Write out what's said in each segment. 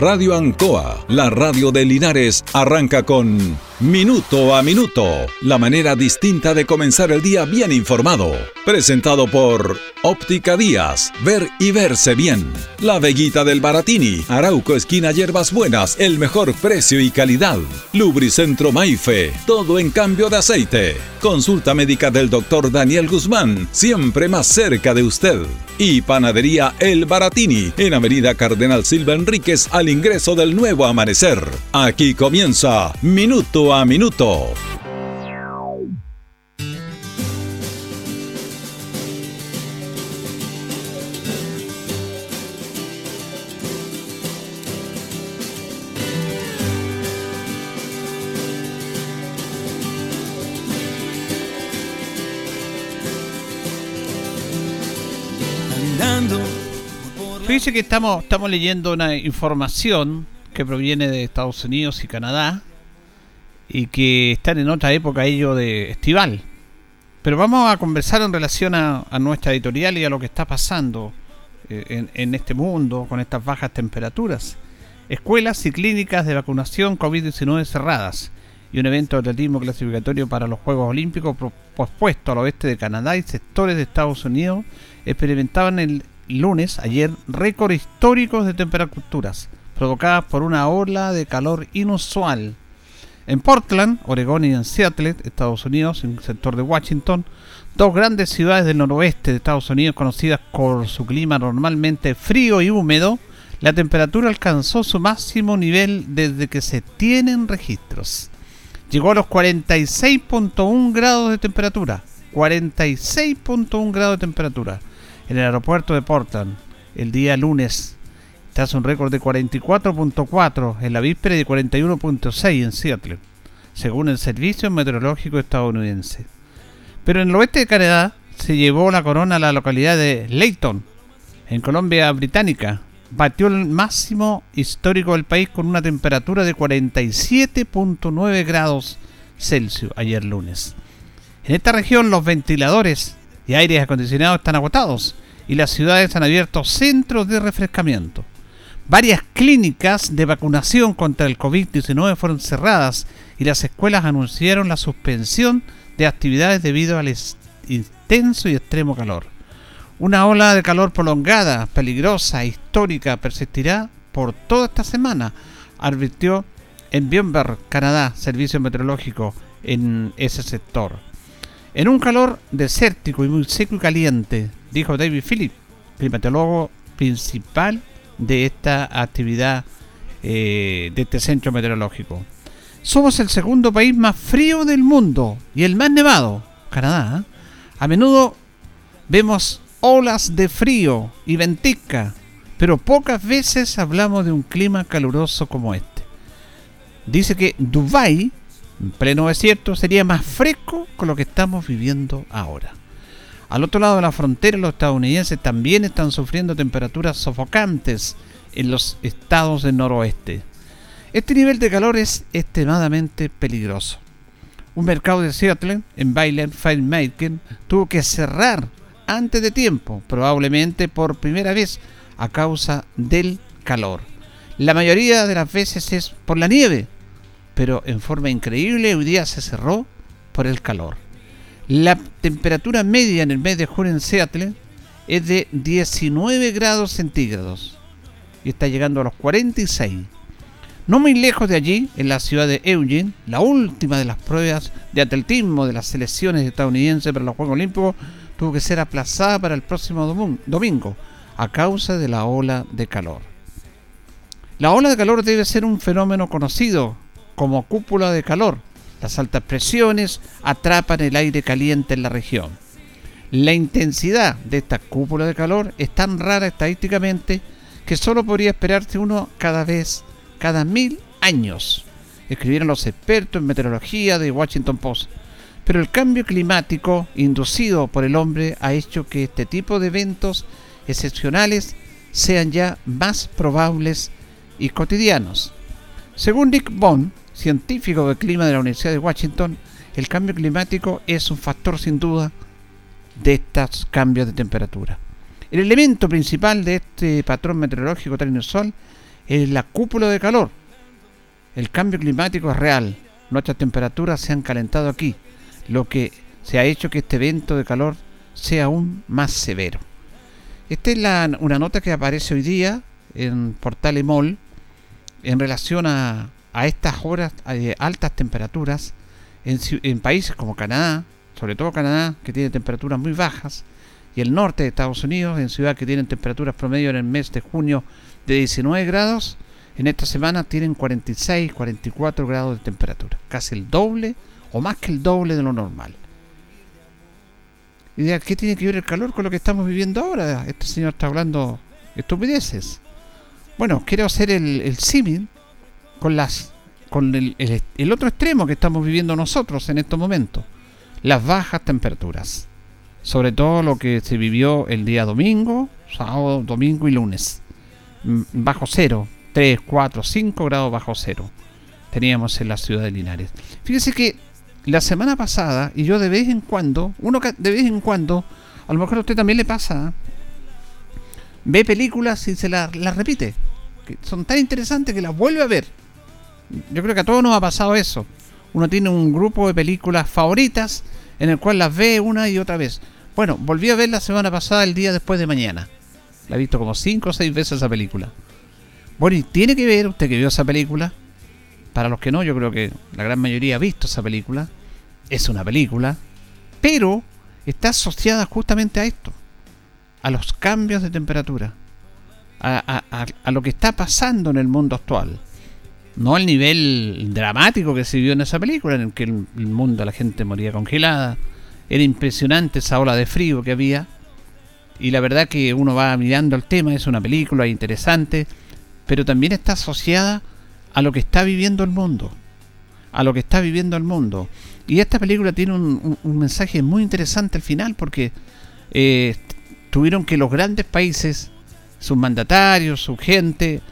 Radio Ancoa, la radio de Linares, arranca con Minuto a Minuto, la manera distinta de comenzar el día bien informado. Presentado por Óptica Díaz, ver y verse bien. La Veguita del Baratini, Arauco Esquina Hierbas Buenas, el mejor precio y calidad. Lubricentro Maife, todo en cambio de aceite. Consulta médica del doctor Daniel Guzmán, siempre más cerca de usted. Y Panadería El Baratini, en Avenida Cardenal Silva Enríquez, al ingreso del nuevo amanecer. Aquí comienza Minuto a minuto. Fíjese que estamos, estamos leyendo una información que proviene de Estados Unidos y Canadá y que están en otra época ello de estival. Pero vamos a conversar en relación a, nuestra editorial y a lo que está pasando eh, en, este mundo con estas bajas temperaturas. Escuelas y clínicas de vacunación COVID-19 cerradas y un evento de atletismo clasificatorio para los Juegos Olímpicos pospuesto al oeste de Canadá y sectores de Estados Unidos experimentaban el lunes, ayer, récord históricos de temperaturas provocadas por una ola de calor inusual en Portland, Oregón y en Seattle, Estados Unidos, en el sector de Washington, dos grandes ciudades del noroeste de Estados Unidos conocidas por su clima normalmente frío y húmedo, la temperatura alcanzó su máximo nivel desde que se tienen registros. Llegó a los 46.1 grados de temperatura. 46.1 grados de temperatura en el aeropuerto de Portland el día lunes tras un récord de 44.4 en la víspera y de 41.6 en Seattle, según el Servicio Meteorológico estadounidense. Pero en el oeste de Canadá se llevó la corona a la localidad de Layton, en Colombia Británica. Batió el máximo histórico del país con una temperatura de 47.9 grados Celsius ayer lunes. En esta región los ventiladores y aires acondicionados están agotados y las ciudades han abierto centros de refrescamiento. Varias clínicas de vacunación contra el COVID-19 fueron cerradas y las escuelas anunciaron la suspensión de actividades debido al intenso y extremo calor. Una ola de calor prolongada, peligrosa, histórica, persistirá por toda esta semana, advirtió en Bionberg, Canadá, servicio meteorológico en ese sector. En un calor desértico y muy seco y caliente, dijo David Phillips, climatólogo principal de esta actividad eh, de este centro meteorológico. Somos el segundo país más frío del mundo y el más nevado, Canadá. ¿eh? A menudo vemos olas de frío y ventisca, pero pocas veces hablamos de un clima caluroso como este. Dice que Dubai, en pleno desierto, sería más fresco con lo que estamos viviendo ahora. Al otro lado de la frontera, los estadounidenses también están sufriendo temperaturas sofocantes en los estados del noroeste. Este nivel de calor es extremadamente peligroso. Un mercado de Seattle, en Baylor Filemaking, tuvo que cerrar antes de tiempo, probablemente por primera vez a causa del calor. La mayoría de las veces es por la nieve, pero en forma increíble hoy día se cerró por el calor. La temperatura media en el mes de junio en Seattle es de 19 grados centígrados y está llegando a los 46. No muy lejos de allí, en la ciudad de Eugene, la última de las pruebas de atletismo de las selecciones estadounidenses para los Juegos Olímpicos tuvo que ser aplazada para el próximo domingo a causa de la ola de calor. La ola de calor debe ser un fenómeno conocido como cúpula de calor, las altas presiones atrapan el aire caliente en la región. La intensidad de esta cúpula de calor es tan rara estadísticamente que solo podría esperarse uno cada vez, cada mil años, escribieron los expertos en meteorología de Washington Post. Pero el cambio climático inducido por el hombre ha hecho que este tipo de eventos excepcionales sean ya más probables y cotidianos. Según Nick Bond, científico del clima de la Universidad de Washington, el cambio climático es un factor sin duda de estos cambios de temperatura. El elemento principal de este patrón meteorológico inusual es la cúpula de calor. El cambio climático es real. Nuestras temperaturas se han calentado aquí, lo que se ha hecho que este evento de calor sea aún más severo. Esta es una nota que aparece hoy día en Portal Emol en relación a, estas horas de altas temperaturas en, países como Canadá, sobre todo Canadá, que tiene temperaturas muy bajas, y el norte de Estados Unidos, en ciudades que tienen temperaturas promedio en el mes de junio de 19 grados, en esta semana tienen 46, 44 grados de temperatura, casi el doble o más que el doble de lo normal. ¿Y qué tiene que ver el calor con lo que estamos viviendo ahora? Este señor está hablando estupideces. Bueno, quiero hacer el, el con las con el, el otro extremo que estamos viviendo nosotros en estos momentos, las bajas temperaturas sobre todo lo que se vivió el día domingo, sábado, domingo y lunes. Mm, bajo cero, 3, 4, 5 grados bajo cero teníamos en la ciudad de Linares. Fíjese que la semana pasada, y yo de vez en cuando, uno de vez en cuando, a lo mejor a usted también le pasa, ve películas y se las repite. Que son tan interesantes que las vuelve a ver. Yo creo que a todos nos ha pasado eso. Uno tiene un grupo de películas favoritas en el cual las ve una y otra vez. Bueno, volví a ver la semana pasada, el día después de mañana. La he visto como cinco o seis veces esa película. Bueno, y tiene que ver, usted que vio esa película, para los que no, yo creo que la gran mayoría ha visto esa película, es una película, pero está asociada justamente a esto, a los cambios de temperatura, a, a lo que está pasando en el mundo actual no al nivel dramático que se vio en esa película, en el que el, mundo, la gente moría congelada. Era impresionante esa ola de frío que había. Y la verdad que uno va mirando el tema, es una película interesante, pero también está asociada a lo que está viviendo el mundo. A lo que está viviendo el mundo. Y esta película tiene un, mensaje muy interesante al final porque eh, tuvieron que los grandes países, sus mandatarios, su gente,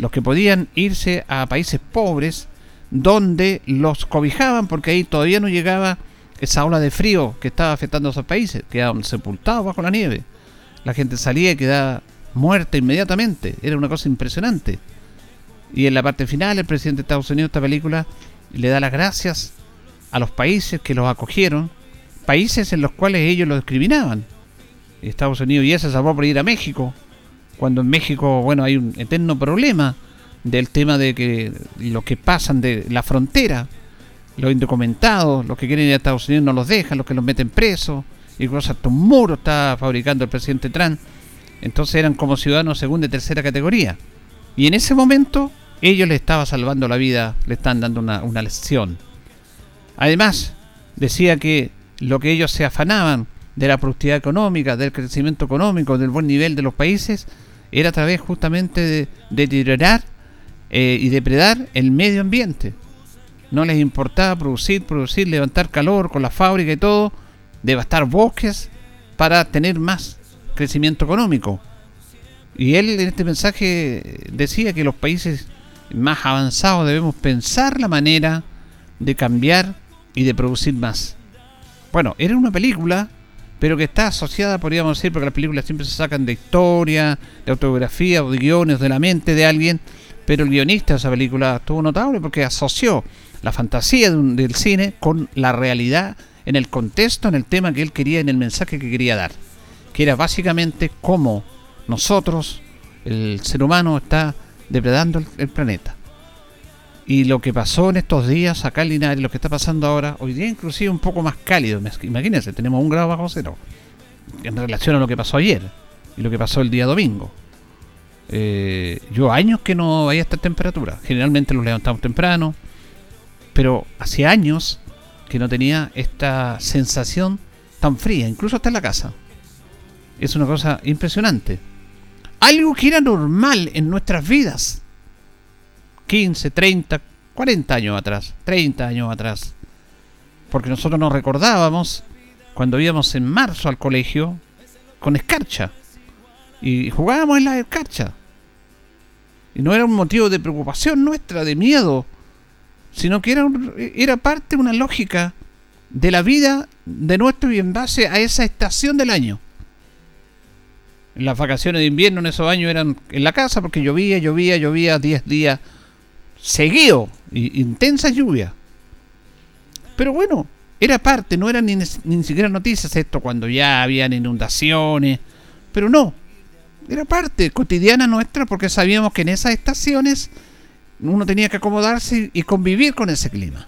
los que podían irse a países pobres donde los cobijaban porque ahí todavía no llegaba esa ola de frío que estaba afectando a esos países, quedaban sepultados bajo la nieve. La gente salía y quedaba muerta inmediatamente, era una cosa impresionante. Y en la parte final el presidente de Estados Unidos esta película le da las gracias a los países que los acogieron, países en los cuales ellos los discriminaban. Estados Unidos y ese salvó por ir a México, cuando en México, bueno, hay un eterno problema del tema de que lo que pasan de la frontera, los indocumentados, los que quieren ir a Estados Unidos no los dejan, los que los meten presos, y cosas, hasta un muro está fabricando el presidente Trump. Entonces eran como ciudadanos segunda y tercera categoría. Y en ese momento ellos le estaban salvando la vida, le están dando una, una lección. Además, decía que lo que ellos se afanaban de la productividad económica, del crecimiento económico, del buen nivel de los países, era a través justamente de, deteriorar eh, y depredar el medio ambiente. No les importaba producir, producir, levantar calor con la fábrica y todo, devastar bosques para tener más crecimiento económico. Y él en este mensaje decía que los países más avanzados debemos pensar la manera de cambiar y de producir más. Bueno, era una película pero que está asociada, podríamos decir, porque las películas siempre se sacan de historia, de autobiografía o de guiones de la mente de alguien, pero el guionista de esa película estuvo notable porque asoció la fantasía del cine con la realidad en el contexto, en el tema que él quería, en el mensaje que quería dar, que era básicamente cómo nosotros, el ser humano, está depredando el planeta. Y lo que pasó en estos días acá en Linares, lo que está pasando ahora, hoy día inclusive un poco más cálido. Imagínense, tenemos un grado bajo cero en relación a lo que pasó ayer y lo que pasó el día domingo. Eh, yo años que no había esta temperatura. Generalmente los levantamos temprano, pero hace años que no tenía esta sensación tan fría, incluso hasta en la casa. Es una cosa impresionante. Algo que era normal en nuestras vidas 15, 30, 40 años atrás, 30 años atrás. Porque nosotros nos recordábamos cuando íbamos en marzo al colegio con escarcha. Y jugábamos en la escarcha. Y no era un motivo de preocupación nuestra, de miedo, sino que era, era parte de una lógica de la vida de nuestro y en base a esa estación del año. Las vacaciones de invierno en esos años eran en la casa porque llovía, llovía, llovía 10 días seguido, intensa lluvia. Pero bueno, era parte, no eran ni, ni siquiera noticias esto cuando ya habían inundaciones. Pero no, era parte cotidiana nuestra porque sabíamos que en esas estaciones uno tenía que acomodarse y convivir con ese clima,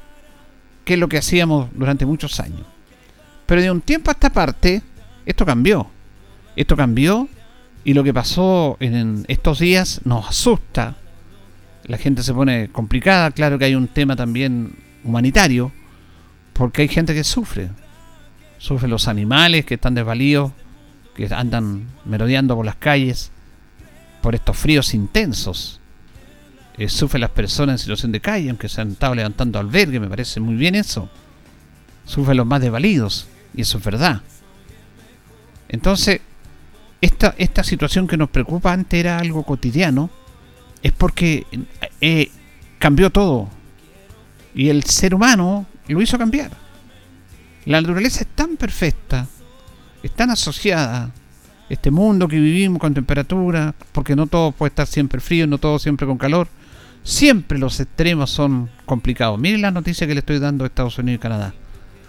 que es lo que hacíamos durante muchos años. Pero de un tiempo a esta parte, esto cambió. Esto cambió y lo que pasó en estos días nos asusta. La gente se pone complicada, claro que hay un tema también humanitario, porque hay gente que sufre. Sufren los animales que están desvalidos, que andan merodeando por las calles, por estos fríos intensos. Eh, sufren las personas en situación de calle, aunque se han estado levantando albergue, me parece muy bien eso. Sufren los más desvalidos, y eso es verdad. Entonces, esta, esta situación que nos preocupa antes era algo cotidiano, es porque eh, cambió todo. Y el ser humano lo hizo cambiar. La naturaleza es tan perfecta, es tan asociada, este mundo que vivimos con temperatura, porque no todo puede estar siempre frío, no todo siempre con calor. Siempre los extremos son complicados. Miren la noticia que le estoy dando a Estados Unidos y Canadá.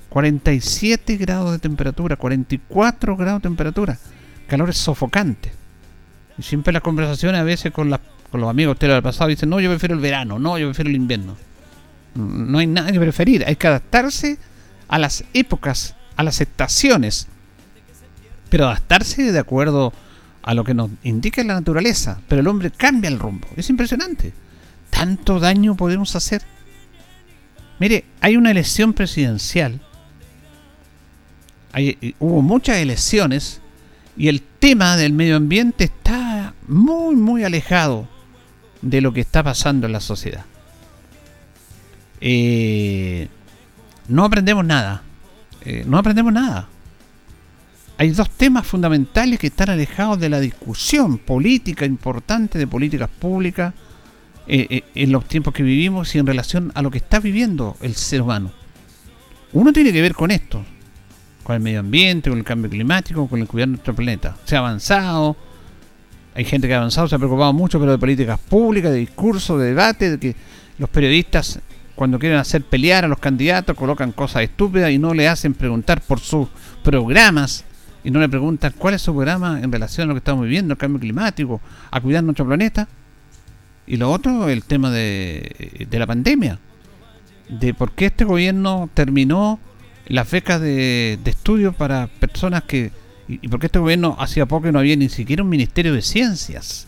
47 grados de temperatura, 44 grados de temperatura. Calor es sofocante. Y siempre las conversaciones a veces con, con los amigos del pasado dicen, no, yo prefiero el verano, no, yo prefiero el invierno. No hay nada que preferir, hay que adaptarse a las épocas, a las estaciones. Pero adaptarse de acuerdo a lo que nos indica la naturaleza. Pero el hombre cambia el rumbo. Es impresionante. Tanto daño podemos hacer. Mire, hay una elección presidencial. Hay, hubo muchas elecciones y el tema del medio ambiente está muy, muy alejado de lo que está pasando en la sociedad. Eh, no aprendemos nada. Eh, no aprendemos nada. Hay dos temas fundamentales que están alejados de la discusión política importante de políticas públicas eh, en los tiempos que vivimos y en relación a lo que está viviendo el ser humano. Uno tiene que ver con esto, con el medio ambiente, con el cambio climático, con el cuidado de nuestro planeta. Se ha avanzado, hay gente que ha avanzado, se ha preocupado mucho, pero de políticas públicas, de discurso, de debate, de que los periodistas cuando quieren hacer pelear a los candidatos, colocan cosas estúpidas y no le hacen preguntar por sus programas y no le preguntan cuál es su programa en relación a lo que estamos viviendo, el cambio climático, a cuidar nuestro planeta. Y lo otro, el tema de, la pandemia, de por qué este gobierno terminó las becas de, de estudio para personas que... Y, y por qué este gobierno hacía poco no había ni siquiera un ministerio de ciencias.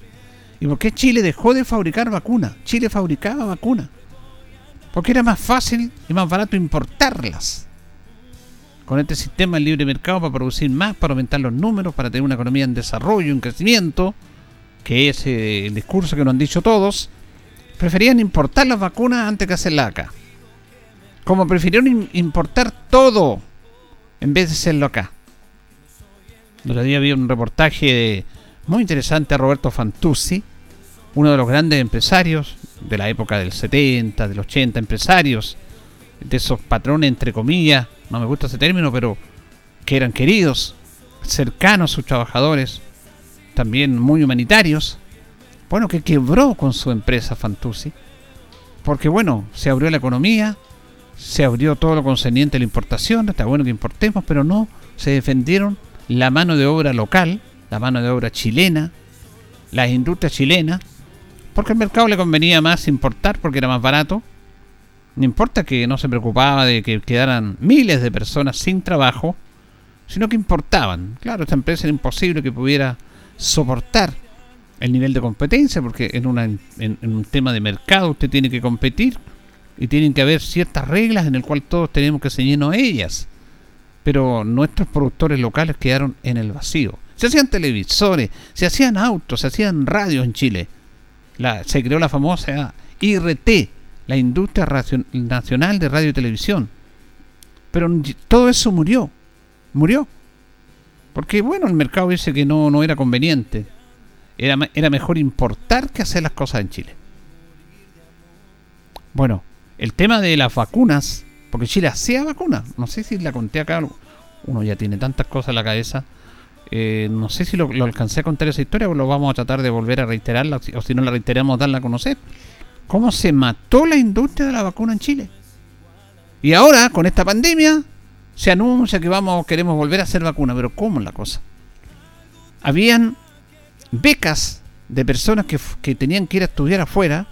¿Y por qué Chile dejó de fabricar vacunas? Chile fabricaba vacunas porque era más fácil y más barato importarlas. Con este sistema de libre mercado para producir más, para aumentar los números, para tener una economía en desarrollo, en crecimiento, que es eh, el discurso que nos han dicho todos, preferían importar las vacunas antes que hacerlas acá. Como prefirieron importar todo en vez de hacerlo acá. El otro día vi un reportaje muy interesante a Roberto Fantuzzi, uno de los grandes empresarios de la época del 70, del 80, empresarios, de esos patrones entre comillas, no me gusta ese término, pero que eran queridos, cercanos a sus trabajadores, también muy humanitarios, bueno, que quebró con su empresa Fantuzzi, porque bueno, se abrió la economía, se abrió todo lo concerniente a la importación, está bueno que importemos, pero no se defendieron la mano de obra local, la mano de obra chilena, las industrias chilenas, porque al mercado le convenía más importar porque era más barato. No importa que no se preocupaba de que quedaran miles de personas sin trabajo, sino que importaban. Claro, esta empresa era imposible que pudiera soportar el nivel de competencia, porque en, una, en, un tema de mercado usted tiene que competir y tienen que haber ciertas reglas en el cual todos tenemos que ceñirnos a ellas. Pero nuestros productores locales quedaron en el vacío. Se hacían televisores, se hacían autos, se hacían radios en Chile se creó la famosa IRT, la Industria Nacional de Radio y Televisión. Pero todo eso murió, murió. Porque bueno, el mercado dice que no, no era conveniente. Era, era mejor importar que hacer las cosas en Chile. Bueno, el tema de las vacunas, porque Chile hacía vacunas, no sé si la conté acá, uno ya tiene tantas cosas en la cabeza. Eh, no sé si lo, alcancé a contar esa historia o lo vamos a tratar de volver a reiterarla o si no la reiteramos, darla a conocer. ¿Cómo se mató la industria de la vacuna en Chile? Y ahora, con esta pandemia, se anuncia que vamos, queremos volver a hacer vacuna. Pero ¿cómo es la cosa? Habían becas de personas que, que tenían que ir a estudiar afuera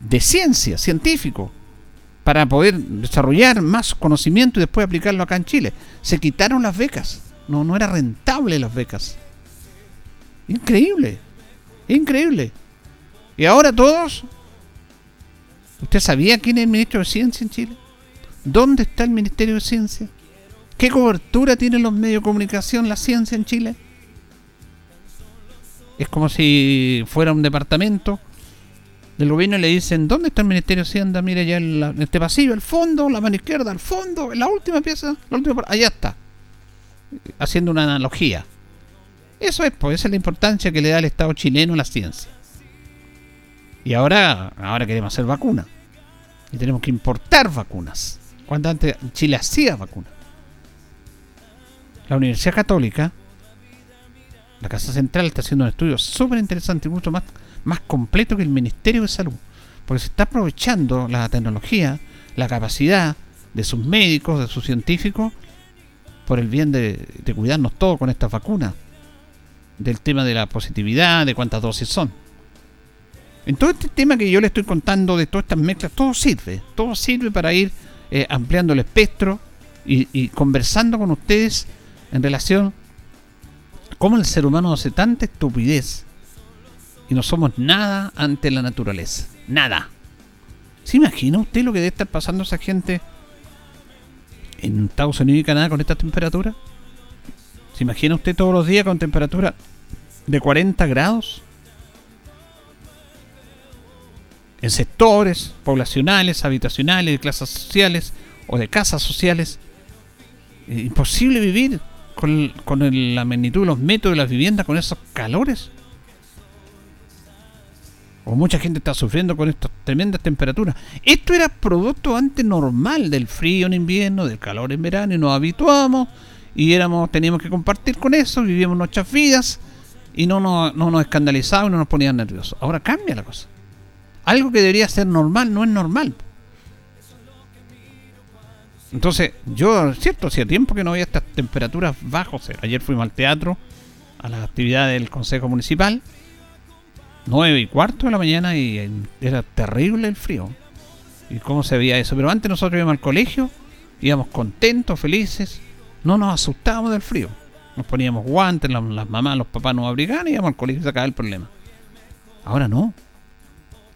de ciencia, científico, para poder desarrollar más conocimiento y después aplicarlo acá en Chile. Se quitaron las becas. No, no era rentable las becas. Increíble. Increíble. Y ahora todos. ¿Usted sabía quién es el ministro de Ciencia en Chile? ¿Dónde está el Ministerio de Ciencia? ¿Qué cobertura tienen los medios de comunicación la ciencia en Chile? Es como si fuera un departamento del gobierno y le dicen, ¿dónde está el Ministerio de Hacienda? Mire ya en, este pasillo, al fondo, la mano izquierda, al fondo, en la última pieza, la última allá está. Haciendo una analogía. Eso es, pues esa es la importancia que le da el Estado chileno a la ciencia. Y ahora, ahora queremos hacer vacunas. Y tenemos que importar vacunas. Cuando antes Chile hacía vacunas. La Universidad Católica, la Casa Central, está haciendo un estudio súper interesante y mucho más más completo que el Ministerio de Salud, porque se está aprovechando la tecnología, la capacidad de sus médicos, de sus científicos, por el bien de, cuidarnos todos con estas vacunas, del tema de la positividad, de cuántas dosis son. En todo este tema que yo le estoy contando de todas estas mezclas, todo sirve, todo sirve para ir eh, ampliando el espectro y, y, conversando con ustedes en relación a cómo el ser humano hace tanta estupidez y no somos nada ante la naturaleza. Nada. ¿Se imagina usted lo que debe estar pasando esa gente en Estados Unidos y Canadá con esta temperatura? ¿Se imagina usted todos los días con temperatura de 40 grados? En sectores poblacionales, habitacionales, de clases sociales o de casas sociales. imposible vivir con, con la magnitud de los metros de las viviendas con esos calores o mucha gente está sufriendo con estas tremendas temperaturas. Esto era producto antes normal del frío en invierno, del calor en verano y nos habituamos y éramos teníamos que compartir con eso, vivíamos nuestras vidas y no nos, no nos no nos ponían nerviosos. Ahora cambia la cosa. Algo que debería ser normal no es normal. Entonces, yo, cierto, hacía tiempo que no había estas temperaturas bajos. Ayer fuimos al teatro, a la actividad del Consejo Municipal 9 y cuarto de la mañana y era terrible el frío. ¿Y cómo se veía eso? Pero antes nosotros íbamos al colegio, íbamos contentos, felices, no nos asustábamos del frío. Nos poníamos guantes, las, mamás, los papás nos abrigaban y íbamos al colegio y se acababa el problema. Ahora no.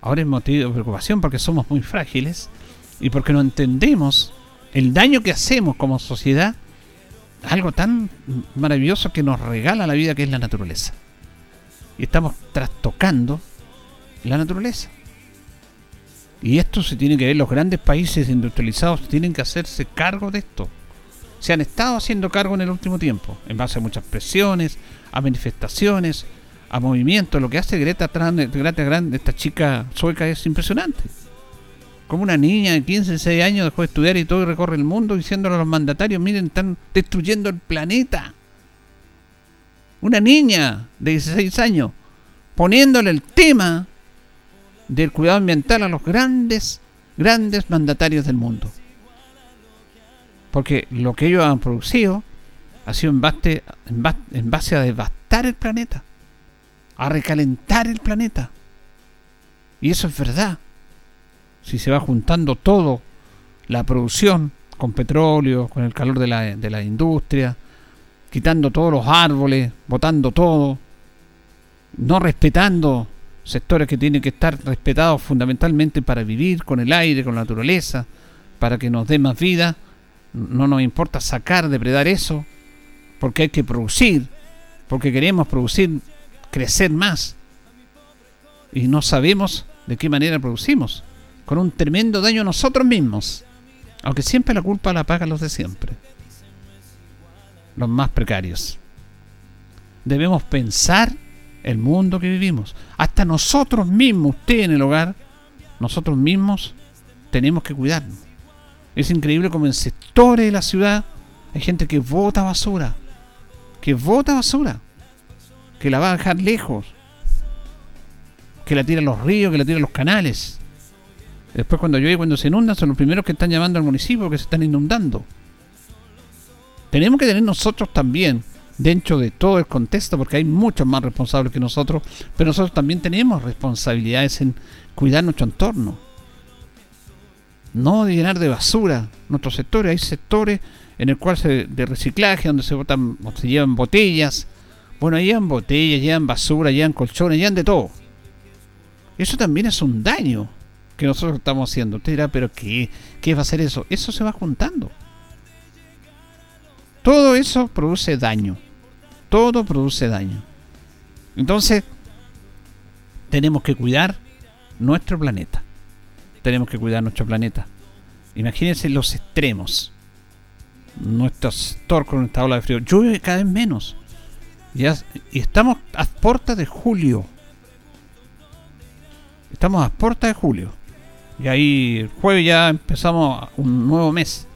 Ahora es motivo de preocupación porque somos muy frágiles y porque no entendemos el daño que hacemos como sociedad, algo tan maravilloso que nos regala la vida que es la naturaleza y estamos trastocando la naturaleza. Y esto se tiene que ver, los grandes países industrializados tienen que hacerse cargo de esto. Se han estado haciendo cargo en el último tiempo, en base a muchas presiones, a manifestaciones, a movimientos. Lo que hace Greta Thunberg, Greta esta chica sueca, es impresionante. Como una niña de 15, 16 años dejó de estudiar y todo y recorre el mundo diciéndole a los mandatarios, miren, están destruyendo el planeta una niña de 16 años, poniéndole el tema del cuidado ambiental a los grandes, grandes mandatarios del mundo. Porque lo que ellos han producido ha sido en base, a devastar el planeta, a recalentar el planeta. Y eso es verdad. Si se va juntando todo, la producción con petróleo, con el calor de la, de la industria, quitando todos los árboles, botando todo, no respetando sectores que tienen que estar respetados fundamentalmente para vivir con el aire, con la naturaleza, para que nos dé más vida. No nos importa sacar, depredar eso, porque hay que producir, porque queremos producir, crecer más. Y no sabemos de qué manera producimos, con un tremendo daño a nosotros mismos. Aunque siempre la culpa la pagan los de siempre los más precarios. Debemos pensar el mundo que vivimos. Hasta nosotros mismos, usted en el hogar, nosotros mismos tenemos que cuidarnos. Es increíble como en sectores de la ciudad hay gente que bota basura. que bota basura, que la va a dejar lejos, que la tira a los ríos, que la tira a los canales. Después cuando llueve, cuando se inunda, son los primeros que están llamando al municipio que se están inundando. Tenemos que tener nosotros también, dentro de todo el contexto, porque hay muchos más responsables que nosotros, pero nosotros también tenemos responsabilidades en cuidar nuestro entorno. No llenar de basura nuestros sectores. Hay sectores en el cual se, de reciclaje, donde se botan, se llevan botellas. Bueno, llevan botellas, llevan basura, llevan colchones, llevan de todo. Eso también es un daño que nosotros estamos haciendo. Usted dirá, pero ¿qué, qué va a ser eso? Eso se va juntando. Todo eso produce daño. Todo produce daño. Entonces, tenemos que cuidar nuestro planeta. Tenemos que cuidar nuestro planeta. Imagínense los extremos. Nuestros torcos en esta ola de frío. Llueve cada vez menos. Ya, y estamos a puertas de julio. Estamos a puertas de julio. Y ahí el jueves ya empezamos un nuevo mes.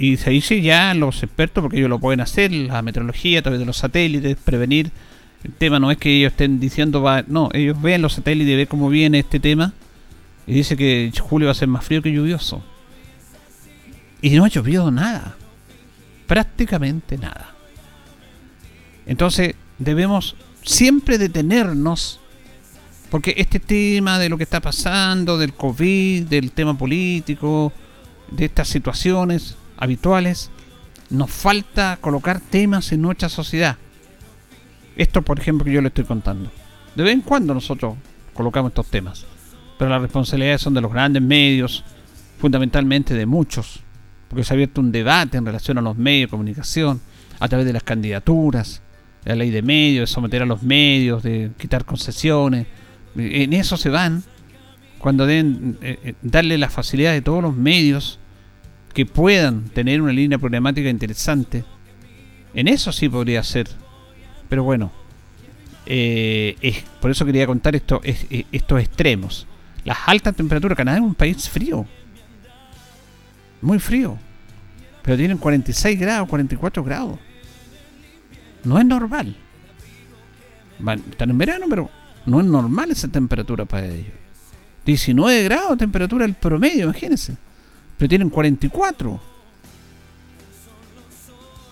Y se dice ya los expertos, porque ellos lo pueden hacer, la meteorología a través de los satélites, prevenir. El tema no es que ellos estén diciendo, va, no, ellos ven los satélites y ven cómo viene este tema. Y dice que julio va a ser más frío que lluvioso. Y no ha llovido nada. Prácticamente nada. Entonces debemos siempre detenernos. Porque este tema de lo que está pasando, del COVID, del tema político, de estas situaciones, habituales, nos falta colocar temas en nuestra sociedad. Esto, por ejemplo, que yo le estoy contando. De vez en cuando nosotros colocamos estos temas, pero las responsabilidades son de los grandes medios, fundamentalmente de muchos, porque se ha abierto un debate en relación a los medios de comunicación, a través de las candidaturas, la ley de medios, de someter a los medios, de quitar concesiones. En eso se van, cuando deben eh, eh, darle la facilidad de todos los medios que puedan tener una línea problemática interesante. En eso sí podría ser. Pero bueno, eh, es, por eso quería contar esto, estos extremos. Las altas temperaturas. Canadá es un país frío. Muy frío. Pero tienen 46 grados, 44 grados. No es normal. están en verano, pero no es normal esa temperatura para ellos. 19 grados temperatura el promedio, imagínense pero tienen 44.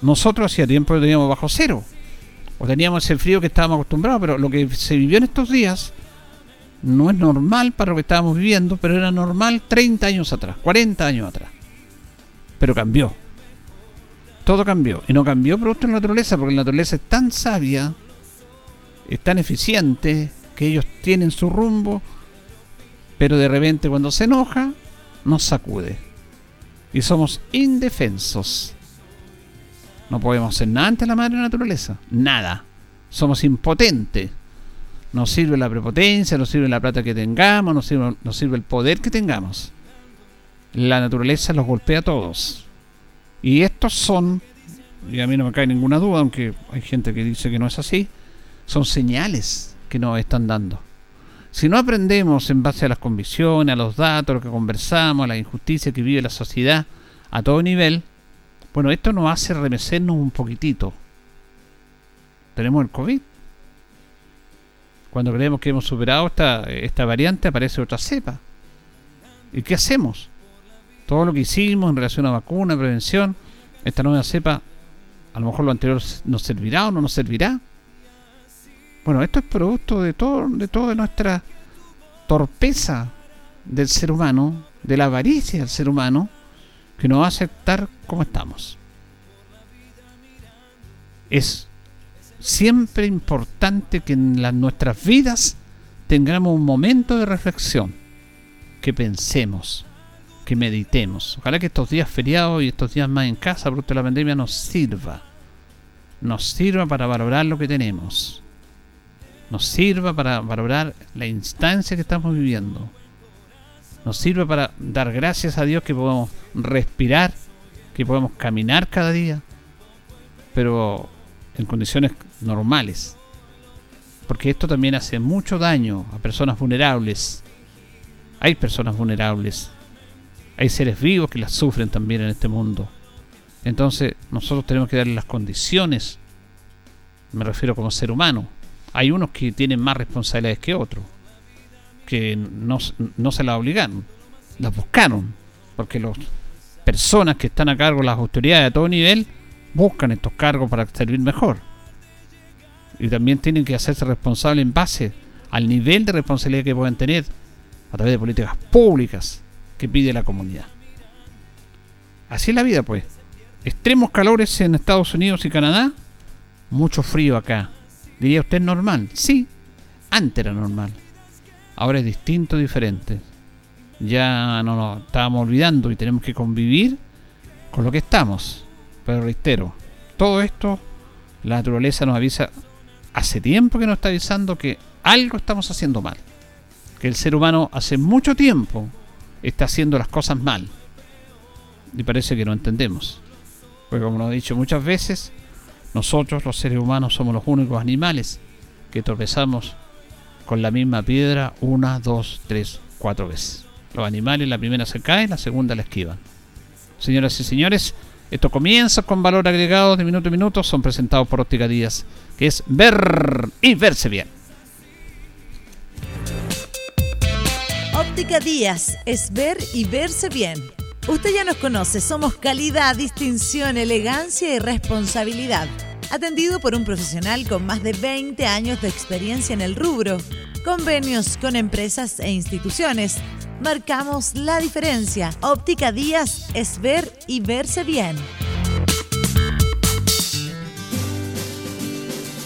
Nosotros hacía tiempo que teníamos bajo cero. O teníamos ese frío que estábamos acostumbrados, pero lo que se vivió en estos días no es normal para lo que estábamos viviendo, pero era normal 30 años atrás, 40 años atrás. Pero cambió. Todo cambió. Y no cambió producto de la naturaleza, porque la naturaleza es tan sabia, es tan eficiente, que ellos tienen su rumbo, pero de repente cuando se enoja, nos sacude y somos indefensos. No podemos hacer nada ante la madre naturaleza. Nada. Somos impotentes. Nos sirve la prepotencia, nos sirve la plata que tengamos, nos sirve, sirve el poder que tengamos. La naturaleza los golpea a todos. Y estos son, y a mí no me cae ninguna duda, aunque hay gente que dice que no es así, son señales que nos están dando. Si no aprendemos en base a las convicciones, a los datos, a lo que conversamos, a la injusticia que vive la sociedad a todo nivel, bueno, esto nos hace remecernos un poquitito. Tenemos el COVID. Cuando creemos que hemos superado esta, esta variante, aparece otra cepa. ¿Y qué hacemos? Todo lo que hicimos en relación a vacuna, prevención, esta nueva cepa, a lo mejor lo anterior nos servirá o no nos servirá. Bueno, esto es producto de todo, de toda nuestra torpeza del ser humano, de la avaricia del ser humano, que nos hace estar como estamos. Es siempre importante que en nuestras vidas tengamos un momento de reflexión, que pensemos, que meditemos. Ojalá que estos días feriados y estos días más en casa, producto de la pandemia, nos sirva. Nos sirva para valorar lo que tenemos nos sirva para valorar la instancia que estamos viviendo. Nos sirva para dar gracias a Dios que podemos respirar, que podemos caminar cada día, pero en condiciones normales. Porque esto también hace mucho daño a personas vulnerables. Hay personas vulnerables. Hay seres vivos que las sufren también en este mundo. Entonces nosotros tenemos que darle las condiciones, me refiero como ser humano. Hay unos que tienen más responsabilidades que otros, que no, no se las obligaron, las buscaron, porque las personas que están a cargo, las autoridades a todo nivel, buscan estos cargos para servir mejor. Y también tienen que hacerse responsables en base al nivel de responsabilidad que pueden tener a través de políticas públicas que pide la comunidad. Así es la vida, pues. Extremos calores en Estados Unidos y Canadá, mucho frío acá. ¿Diría usted normal? Sí, antes era normal. Ahora es distinto, diferente. Ya no nos estábamos olvidando y tenemos que convivir con lo que estamos. Pero reitero, todo esto, la naturaleza nos avisa hace tiempo que nos está avisando que algo estamos haciendo mal. Que el ser humano hace mucho tiempo está haciendo las cosas mal. Y parece que no entendemos. Porque como lo he dicho muchas veces, nosotros los seres humanos somos los únicos animales que tropezamos con la misma piedra una, dos, tres, cuatro veces. Los animales la primera se caen, la segunda la esquivan. Señoras y señores, esto comienza con valor agregado de minuto a minuto, son presentados por Óptica Díaz, que es ver y verse bien. Óptica Díaz es ver y verse bien. Usted ya nos conoce, somos calidad, distinción, elegancia y responsabilidad. Atendido por un profesional con más de 20 años de experiencia en el rubro, convenios con empresas e instituciones. Marcamos la diferencia. Óptica Díaz es ver y verse bien.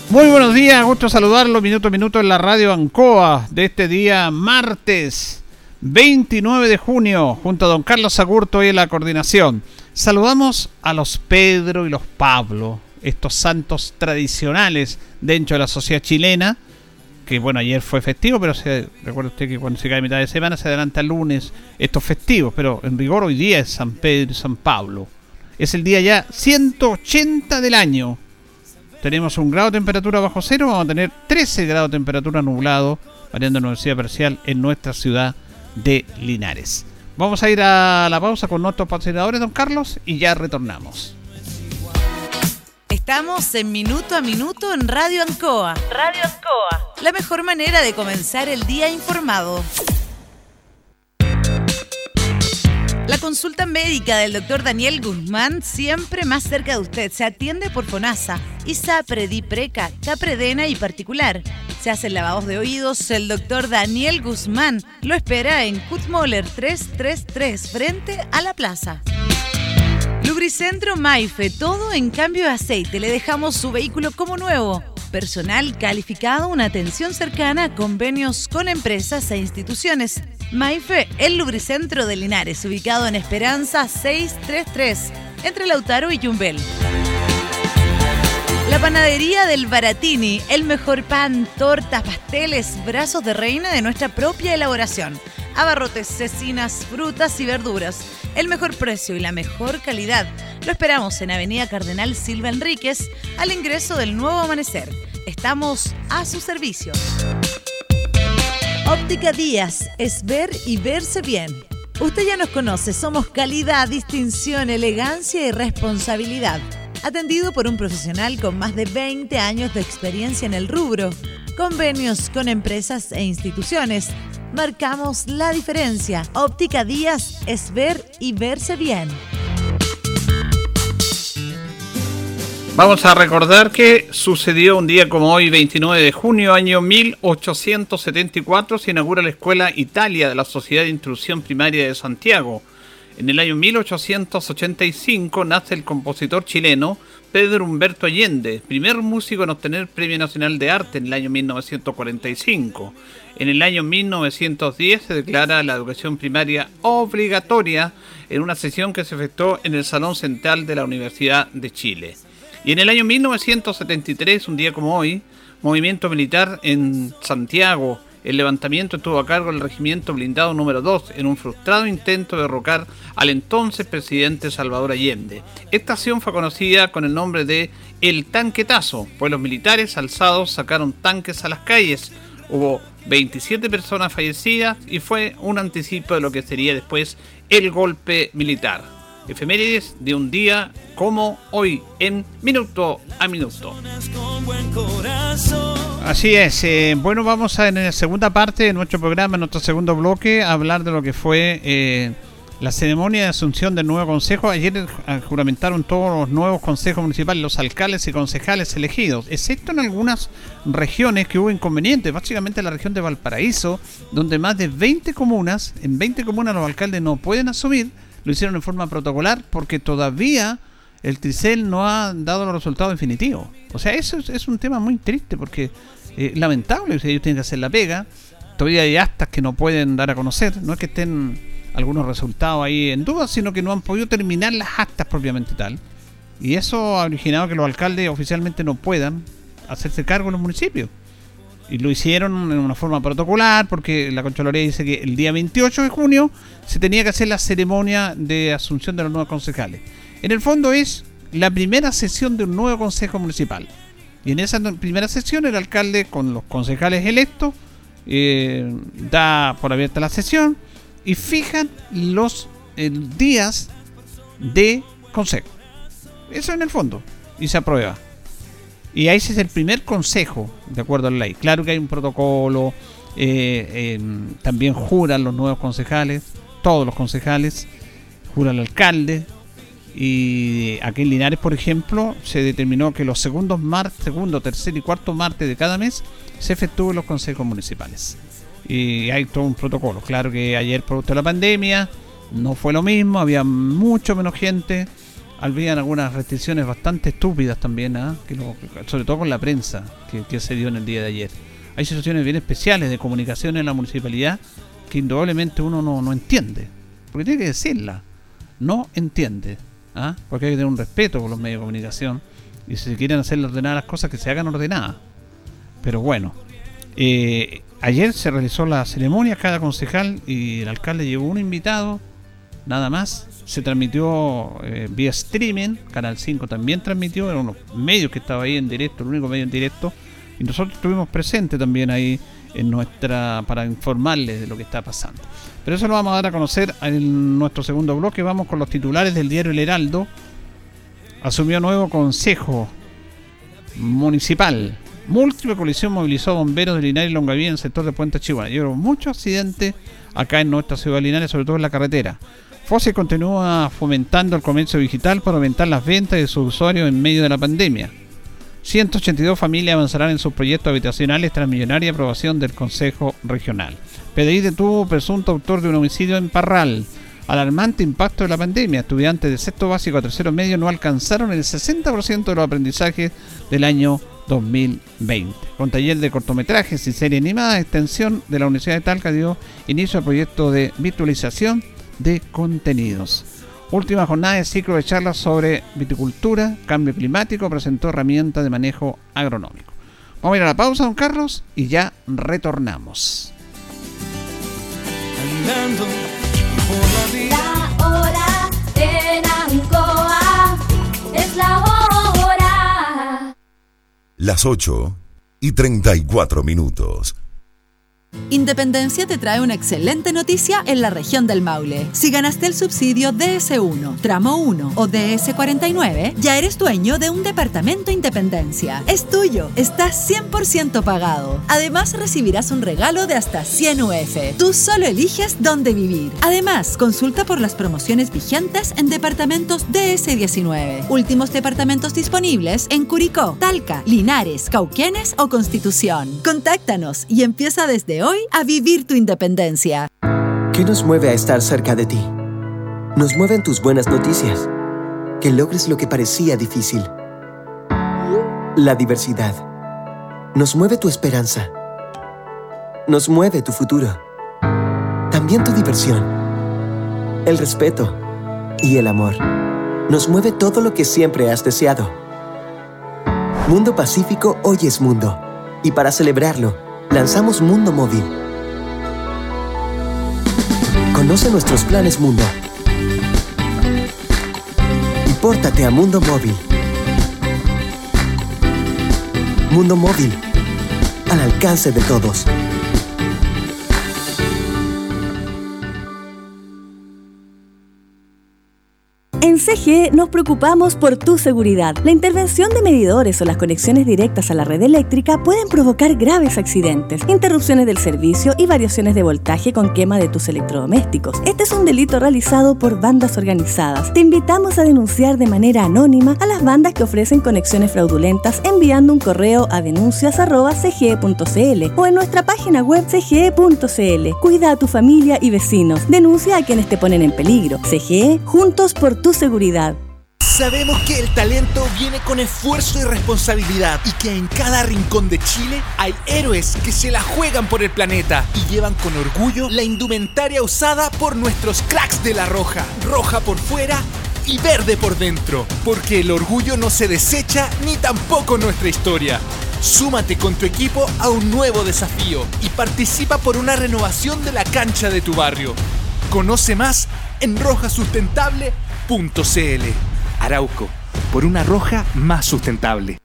Muy buenos días, gusto saludarlo minuto a minuto en la radio Ancoa de este día martes 29 de junio, junto a don Carlos Agurto y la coordinación. Saludamos a los Pedro y los Pablo, estos santos tradicionales dentro de la sociedad chilena, que bueno, ayer fue festivo, pero se, recuerda usted que cuando se cae mitad de semana se adelanta el lunes estos festivos, pero en rigor hoy día es San Pedro y San Pablo. Es el día ya 180 del año. Tenemos un grado de temperatura bajo cero, vamos a tener 13 grados de temperatura nublado, variando la Universidad Parcial en nuestra ciudad de Linares. Vamos a ir a la pausa con nuestros patrocinadores, don Carlos, y ya retornamos. Estamos en Minuto a Minuto en Radio Ancoa. Radio Ancoa. La mejor manera de comenzar el día informado. La consulta médica del doctor Daniel Guzmán siempre más cerca de usted. Se atiende por FONASA, ISAPRE, DIPRECA, CAPREDENA y particular. Se hacen lavados de oídos. El doctor Daniel Guzmán lo espera en Kutmoller 333 frente a la plaza. Lubricentro Maife, todo en cambio de aceite. Le dejamos su vehículo como nuevo. Personal calificado, una atención cercana, convenios con empresas e instituciones. Maife, el lubricentro de Linares, ubicado en Esperanza 633, entre Lautaro y Yumbel. La panadería del Baratini, el mejor pan, tortas, pasteles, brazos de reina de nuestra propia elaboración. Abarrotes, cecinas, frutas y verduras. El mejor precio y la mejor calidad. Lo esperamos en Avenida Cardenal Silva Enríquez, al ingreso del nuevo amanecer. Estamos a su servicio. Óptica Díaz es ver y verse bien. Usted ya nos conoce, somos calidad, distinción, elegancia y responsabilidad. Atendido por un profesional con más de 20 años de experiencia en el rubro, convenios con empresas e instituciones. Marcamos la diferencia. Óptica Díaz es ver y verse bien. Vamos a recordar que sucedió un día como hoy, 29 de junio, año 1874, se inaugura la Escuela Italia de la Sociedad de Instrucción Primaria de Santiago. En el año 1885 nace el compositor chileno Pedro Humberto Allende, primer músico en obtener Premio Nacional de Arte en el año 1945. En el año 1910 se declara la educación primaria obligatoria en una sesión que se efectuó en el Salón Central de la Universidad de Chile. Y en el año 1973, un día como hoy, movimiento militar en Santiago. El levantamiento estuvo a cargo del Regimiento Blindado número 2 en un frustrado intento de derrocar al entonces presidente Salvador Allende. Esta acción fue conocida con el nombre de El Tanquetazo, pues los militares alzados sacaron tanques a las calles. Hubo 27 personas fallecidas y fue un anticipo de lo que sería después el golpe militar. Efemérides de un día como hoy, en minuto a minuto. Así es, eh, bueno, vamos a en la segunda parte de nuestro programa, en nuestro segundo bloque, hablar de lo que fue eh, la ceremonia de asunción del nuevo consejo. Ayer eh, juramentaron todos los nuevos consejos municipales, los alcaldes y concejales elegidos, excepto en algunas regiones que hubo inconvenientes, básicamente la región de Valparaíso, donde más de 20 comunas, en 20 comunas los alcaldes no pueden asumir, lo hicieron en forma protocolar porque todavía el Tricel no ha dado los resultados definitivos. O sea, eso es, un tema muy triste porque eh, lamentable, ellos tienen que hacer la pega, todavía hay actas que no pueden dar a conocer, no es que estén algunos resultados ahí en duda, sino que no han podido terminar las actas propiamente tal. Y eso ha originado que los alcaldes oficialmente no puedan hacerse cargo en los municipios. Y lo hicieron en una forma protocolar porque la Contraloría dice que el día 28 de junio se tenía que hacer la ceremonia de asunción de los nuevos concejales. En el fondo es la primera sesión de un nuevo consejo municipal. Y en esa primera sesión el alcalde con los concejales electos eh, da por abierta la sesión y fijan los eh, días de consejo. Eso en el fondo. Y se aprueba. Y ahí ese es el primer consejo, de acuerdo a la ley. Claro que hay un protocolo, eh, también juran los nuevos concejales, todos los concejales, jura el alcalde, y aquí en Linares, por ejemplo, se determinó que los segundos martes, segundo, tercer y cuarto martes de cada mes se efectúen los consejos municipales. Y hay todo un protocolo. Claro que ayer, producto de la pandemia, no fue lo mismo, había mucho menos gente. Habían algunas restricciones bastante estúpidas también, ¿ah? que sobre todo con la prensa que, se dio en el día de ayer. Hay situaciones bien especiales de comunicación en la municipalidad que indudablemente uno no, no entiende. Porque tiene que decirla. No entiende. ¿ah? porque hay que tener un respeto por los medios de comunicación y si quieren hacer ordenadas las cosas que se hagan ordenadas. Pero bueno, eh, ayer se realizó la ceremonia, cada concejal y el alcalde llevó un invitado, nada más. Se transmitió eh, vía streaming, Canal 5 también transmitió, eran unos medios que estaban ahí en directo, el único medio en directo, y nosotros estuvimos presentes también ahí en nuestra para informarles de lo que está pasando. Pero eso lo vamos a dar a conocer en nuestro segundo bloque. Vamos con los titulares del diario El Heraldo. Asumió nuevo consejo municipal. Múltiple colisión movilizó bomberos de Linares y Longaví en el sector de Puente Chihuahua. Y hubo muchos accidentes acá en nuestra ciudad de Linares, sobre todo en la carretera. FOSE continúa fomentando el comercio digital para aumentar las ventas de sus usuarios en medio de la pandemia. 182 familias avanzarán en sus proyectos habitacionales tras millonaria aprobación del Consejo Regional. PDI detuvo presunto autor de un homicidio en Parral. Alarmante impacto de la pandemia. Estudiantes de sexto básico a tercero medio no alcanzaron el 60% de los aprendizajes del año 2020. Con taller de cortometrajes y serie animada, extensión de la Universidad de Talca dio inicio al proyecto de virtualización de contenidos. Última jornada de ciclo de charlas sobre viticultura, cambio climático, presentó herramientas de manejo agronómico. Vamos a ir a la pausa, don Carlos, y ya retornamos. La hora en Ancoa es la hora. Las 8 y 34 minutos. Independencia te trae una excelente noticia en la región del Maule. Si ganaste el subsidio DS1, tramo 1 o DS49, ya eres dueño de un departamento Independencia. Es tuyo, está 100% pagado. Además, recibirás un regalo de hasta 100 UF. Tú solo eliges dónde vivir. Además, consulta por las promociones vigentes en departamentos DS19. Últimos departamentos disponibles en Curicó, Talca, Linares, Cauquenes o Constitución. Contáctanos y empieza desde hoy a vivir tu independencia. ¿Qué nos mueve a estar cerca de ti? Nos mueven tus buenas noticias. Que logres lo que parecía difícil. La diversidad. Nos mueve tu esperanza. Nos mueve tu futuro. También tu diversión. El respeto. Y el amor. Nos mueve todo lo que siempre has deseado. Mundo Pacífico hoy es mundo. Y para celebrarlo, lanzamos Mundo Móvil. Conoce nuestros planes Mundo. Y pórtate a Mundo Móvil. Mundo Móvil. Al alcance de todos. En CGE nos preocupamos por tu seguridad. La intervención de medidores o las conexiones directas a la red eléctrica pueden provocar graves accidentes, interrupciones del servicio y variaciones de voltaje con quema de tus electrodomésticos. Este es un delito realizado por bandas organizadas. Te invitamos a denunciar de manera anónima a las bandas que ofrecen conexiones fraudulentas enviando un correo a denuncias.cge.cl o en nuestra página web cge.cl. Cuida a tu familia y vecinos. Denuncia a quienes te ponen en peligro. CGE, juntos por tu seguridad. Sabemos que el talento viene con esfuerzo y responsabilidad y que en cada rincón de Chile hay héroes que se la juegan por el planeta y llevan con orgullo la indumentaria usada por nuestros cracks de la roja, roja por fuera y verde por dentro, porque el orgullo no se desecha ni tampoco nuestra historia. Súmate con tu equipo a un nuevo desafío y participa por una renovación de la cancha de tu barrio. Conoce más en rojasustentable.cl. Arauco, por una roja más sustentable.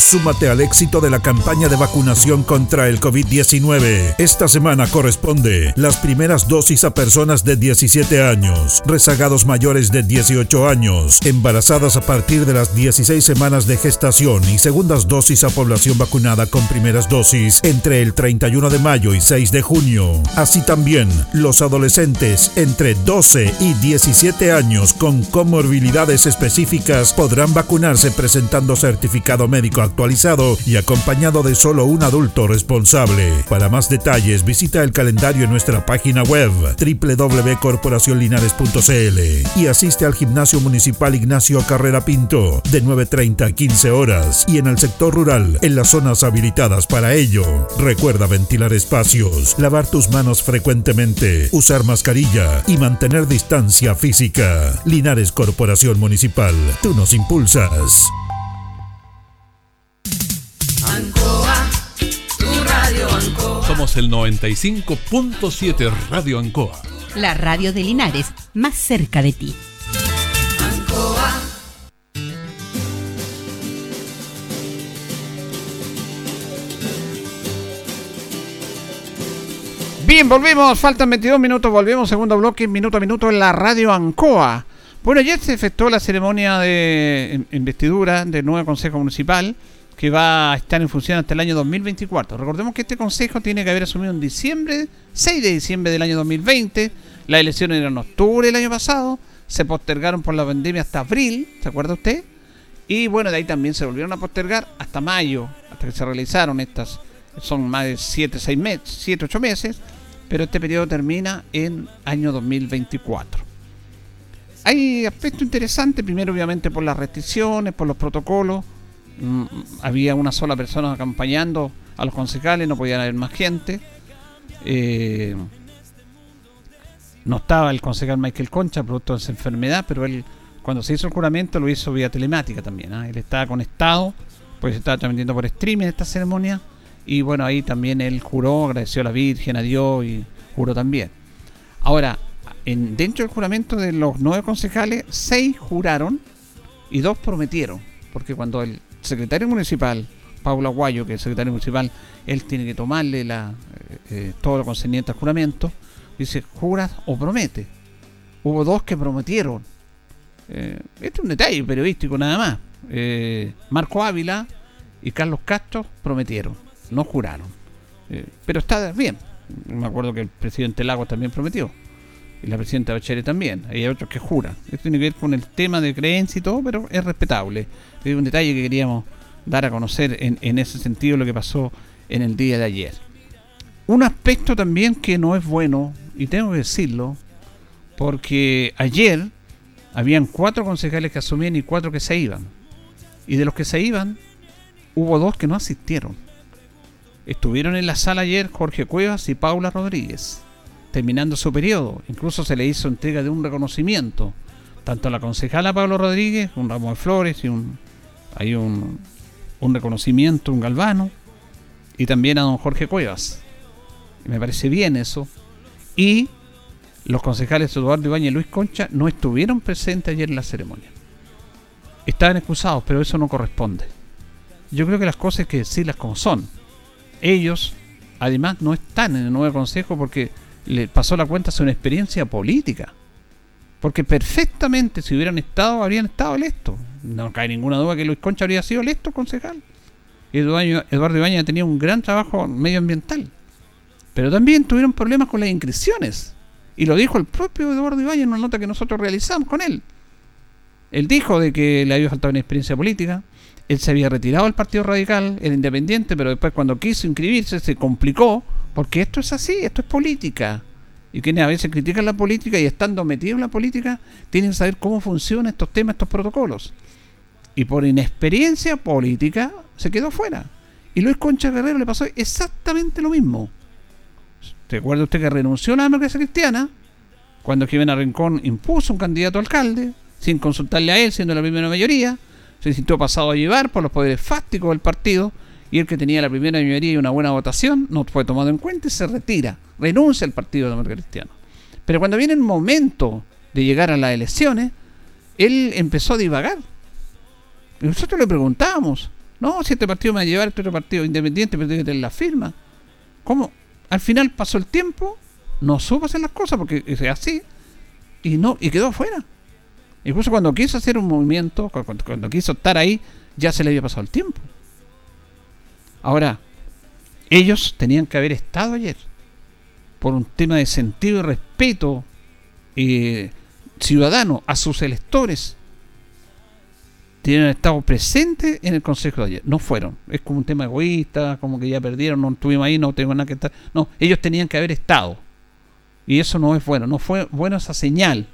Súmate al éxito de la campaña de vacunación contra el COVID-19. Esta semana corresponde las primeras dosis a personas de 17 años, rezagados mayores de 18 años, embarazadas a partir de las 16 semanas de gestación y segundas dosis a población vacunada con primeras dosis entre el 31 de mayo y 6 de junio. Así también los adolescentes entre 12 y 17 años con comorbilidades específicas podrán vacunarse presentando certificado médico actualizado y acompañado de solo un adulto responsable. Para más detalles visita el calendario en nuestra página web www.corporacionlinares.cl y asiste al Gimnasio Municipal Ignacio Carrera Pinto de 9.30 a 15 horas y en el sector rural en las zonas habilitadas para ello. Recuerda ventilar espacios, lavar tus manos frecuentemente, usar mascarilla y mantener distancia física. Linares Corporación Municipal, tú nos impulsas. Somos el 95.7 Radio Ancoa. La radio de Linares, más cerca de ti. Bien, volvemos, faltan 22 minutos, volvemos, segundo bloque, minuto a minuto en la radio Ancoa. Bueno, ayer se efectuó la ceremonia de investidura del nuevo Consejo Municipal que va a estar en función hasta el año 2024. Recordemos que este Consejo tiene que haber asumido en diciembre, 6 de diciembre del año 2020. Las elecciones eran en octubre del año pasado, se postergaron por la pandemia hasta abril, ¿se acuerda usted? Y bueno, de ahí también se volvieron a postergar hasta mayo, hasta que se realizaron estas, son más de 7, 6 meses, 7, 8 meses, pero este periodo termina en año 2024. Hay aspectos interesantes, primero obviamente por las restricciones, por los protocolos, había una sola persona acompañando a los concejales, no podía haber más gente. Eh, no estaba el concejal Michael Concha, producto de esa enfermedad, pero él cuando se hizo el juramento lo hizo vía telemática también. ¿ah? Él estaba conectado, pues estaba transmitiendo por streaming esta ceremonia. Y bueno, ahí también él juró, agradeció a la Virgen, a Dios y juró también. Ahora, en, dentro del juramento de los nueve concejales, seis juraron y dos prometieron. Porque cuando el secretario municipal, Paula Aguayo, que es secretario municipal, él tiene que tomarle la, eh, eh, todo lo concerniente al juramento, dice, juras o promete. Hubo dos que prometieron. Eh, este es un detalle periodístico nada más. Marco Ávila y Carlos Castro prometieron, no juraron. pero está bien. Me acuerdo que el presidente Lagos también prometió y la presidenta Bachelet también. Hay otros que juran. Esto tiene que ver con el tema de creencia y todo, pero es respetable. Es un detalle que queríamos dar a conocer en, en ese sentido lo que pasó en el día de ayer. Un aspecto también que no es bueno, y tengo que decirlo, porque ayer habían cuatro concejales que asumían y cuatro que se iban. Y de los que se iban, hubo dos que no asistieron. Estuvieron en la sala ayer Jorge Cuevas y Paula Rodríguez terminando su periodo. Incluso se le hizo entrega de un reconocimiento, tanto a la concejala Pablo Rodríguez, un ramo de flores y un, hay un, un reconocimiento, un galvano, y también a don Jorge Cuevas. me parece bien eso. Y los concejales Eduardo Ibañez y Luis Concha no estuvieron presentes ayer en la ceremonia. Estaban excusados, pero eso no corresponde. Yo creo que las cosas hay que decirlas como son. Ellos, además, no están en el nuevo consejo porque le pasó la cuenta a una experiencia política. Porque perfectamente, si hubieran estado, habrían estado electos. No cae ninguna duda que Luis Concha habría sido electo concejal. Eduardo, Eduardo Ibañez tenía un gran trabajo medioambiental. Pero también tuvieron problemas con las inscripciones. Y lo dijo el propio Eduardo Ibañez en una nota que nosotros realizamos con él. Él dijo de que le había faltado una experiencia política. Él se había retirado del Partido Radical, era independiente, pero después cuando quiso inscribirse se complicó. Porque esto es así, esto es política. Y quienes a veces critican la política y estando metidos en la política, tienen que saber cómo funcionan estos temas, estos protocolos. Y por inexperiencia política se quedó fuera. Y Luis Concha Guerrero le pasó exactamente lo mismo. ¿Recuerda usted que renunció a la democracia cristiana? Cuando Jimena Rincón impuso un candidato a alcalde, sin consultarle a él, siendo la primera mayoría, se sintió pasado a llevar por los poderes fácticos del partido y el que tenía la primera mayoría y una buena votación no fue tomado en cuenta y se retira, renuncia al Partido Democrático Cristiano. Pero cuando viene el momento de llegar a las elecciones, él empezó a divagar. Y nosotros le preguntábamos, no, si este partido me va a llevar, este otro partido independiente, pero tiene que tener la firma. ¿Cómo? Al final pasó el tiempo, no supo hacer las cosas porque es así, y no y quedó afuera. Incluso cuando quiso hacer un movimiento, cuando quiso estar ahí, ya se le había pasado el tiempo. Ahora, ellos tenían que haber estado ayer por un tema de sentido y respeto eh, ciudadano a sus electores. Tienen estado presentes en el consejo de ayer. No fueron. Es como un tema egoísta, como que ya perdieron, no estuvimos ahí, no tengo nada que estar. No, ellos tenían que haber estado. Y eso no es bueno. No fue buena esa señal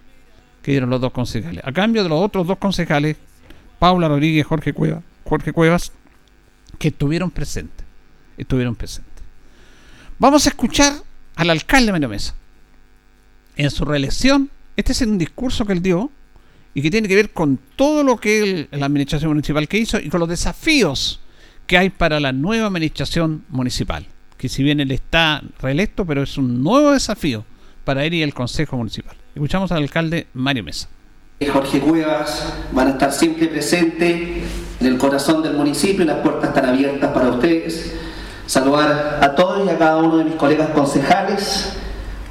que dieron los dos concejales. A cambio de los otros dos concejales, Paula Rodríguez Jorge Cuevas, Jorge Cuevas, que estuvieron presentes. Estuvieron presentes. Vamos a escuchar al alcalde Mario Mesa. En su reelección, este es un discurso que él dio y que tiene que ver con todo lo que él, la administración municipal que hizo y con los desafíos que hay para la nueva administración municipal. Que si bien él está reelecto, pero es un nuevo desafío para él y el Consejo Municipal. Escuchamos al alcalde Mario Mesa. Jorge Cuevas van a estar siempre presentes en el corazón del municipio y las puertas están abiertas para ustedes. Saludar a todos y a cada uno de mis colegas concejales,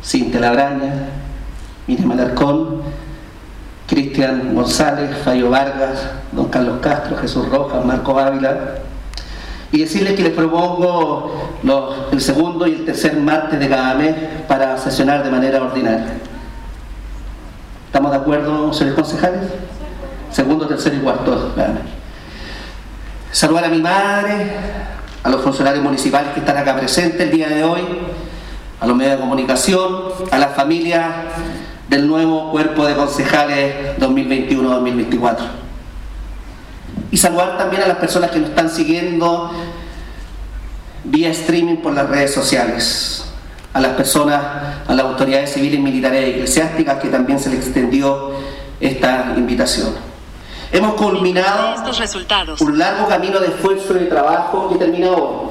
Cintia Labraña, Miriam Alarcón, Cristian González, Fallo Vargas, don Carlos Castro, Jesús Rojas, Marco Ávila, y decirles que les propongo el segundo y el tercer martes de cada mes para sesionar de manera ordinaria. ¿Estamos de acuerdo, señores concejales? Segundo, tercer y cuarto. Saludar a mi madre, a los funcionarios municipales que están acá presentes el día de hoy, a los medios de comunicación, a la familia del nuevo cuerpo de concejales 2021-2024. Y saludar también a las personas que nos están siguiendo vía streaming por las redes sociales a las personas, a las autoridades civiles, militares y eclesiásticas que también se les extendió esta invitación. Hemos culminado un largo camino de esfuerzo y de trabajo que termina hoy,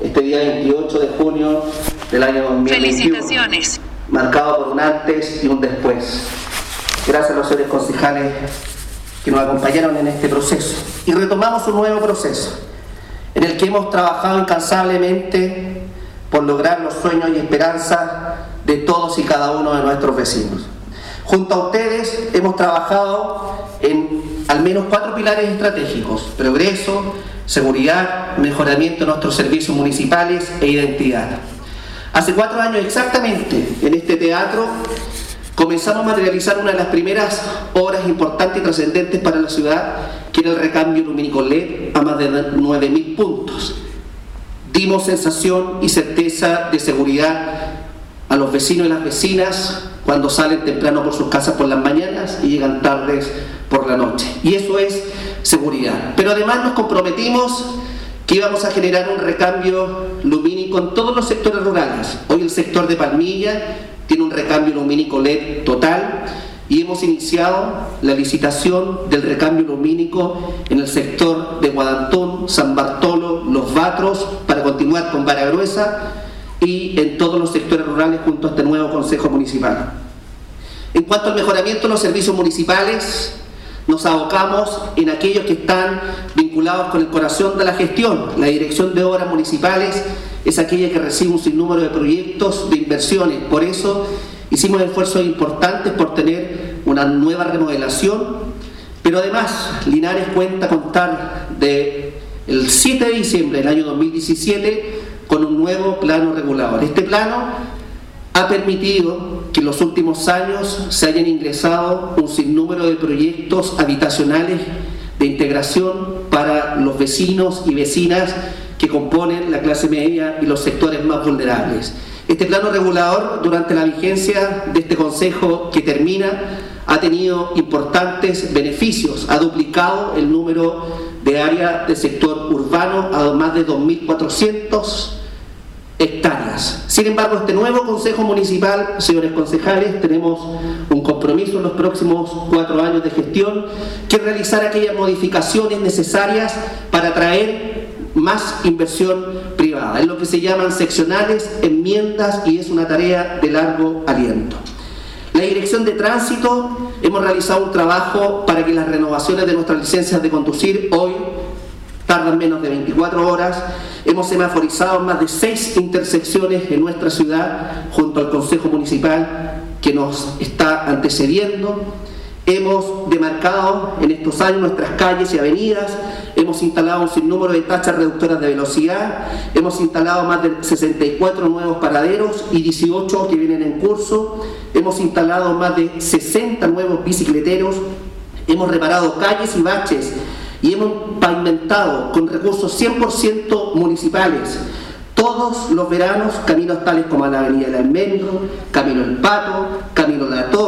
este día 28 de junio del año 2021. Felicitaciones. Marcado por un antes y un después. Gracias a los señores concejales que nos acompañaron en este proceso. Y retomamos un nuevo proceso en el que hemos trabajado incansablemente por lograr los sueños y esperanzas de todos y cada uno de nuestros vecinos. Junto a ustedes hemos trabajado en al menos cuatro pilares estratégicos, progreso, seguridad, mejoramiento de nuestros servicios municipales e identidad. Hace cuatro años exactamente, en este teatro, comenzamos a materializar una de las primeras obras importantes y trascendentes para la ciudad, que era el recambio lumínico LED a más de 9.000 puntos dimos sensación y certeza de seguridad a los vecinos y las vecinas cuando salen temprano por sus casas por las mañanas y llegan tardes por la noche. Y eso es seguridad. Pero además nos comprometimos que íbamos a generar un recambio lumínico en todos los sectores rurales. Hoy el sector de Palmilla tiene un recambio lumínico LED total y hemos iniciado la licitación del recambio lumínico en el sector de Guadantón, San Bartolo, Los Batros, para continuar con Vara Gruesa y en todos los sectores rurales junto a este nuevo Consejo Municipal. En cuanto al mejoramiento de los servicios municipales, nos abocamos en aquellos que están vinculados con el corazón de la gestión. La Dirección de Obras Municipales es aquella que recibe un sinnúmero de proyectos, de inversiones. Por eso hicimos esfuerzos importantes por tener una nueva remodelación, pero además Linares cuenta contar de el 7 de diciembre del año 2017 con un nuevo plano regulador. Este plano ha permitido que en los últimos años se hayan ingresado un sinnúmero de proyectos habitacionales de integración para los vecinos y vecinas que componen la clase media y los sectores más vulnerables. Este plano regulador, durante la vigencia de este Consejo que termina, ha tenido importantes beneficios, ha duplicado el número de áreas de sector urbano a más de 2.400 hectáreas. Sin embargo, este nuevo Consejo Municipal, señores concejales, tenemos un compromiso en los próximos cuatro años de gestión, que realizar aquellas modificaciones necesarias para traer más inversión privada. Es lo que se llaman seccionales, enmiendas y es una tarea de largo aliento. La Dirección de Tránsito hemos realizado un trabajo para que las renovaciones de nuestras licencias de conducir hoy tardan menos de 24 horas. Hemos semaforizado más de seis intersecciones en nuestra ciudad junto al Consejo Municipal que nos está antecediendo. Hemos demarcado en estos años nuestras calles y avenidas, hemos instalado un sinnúmero de tachas reductoras de velocidad, hemos instalado más de 64 nuevos paraderos y 18 que vienen en curso, hemos instalado más de 60 nuevos bicicleteros, hemos reparado calles y baches y hemos pavimentado con recursos 100% municipales todos los veranos caminos tales como la Avenida del Almendro, Camino El Pato, Camino la Torre,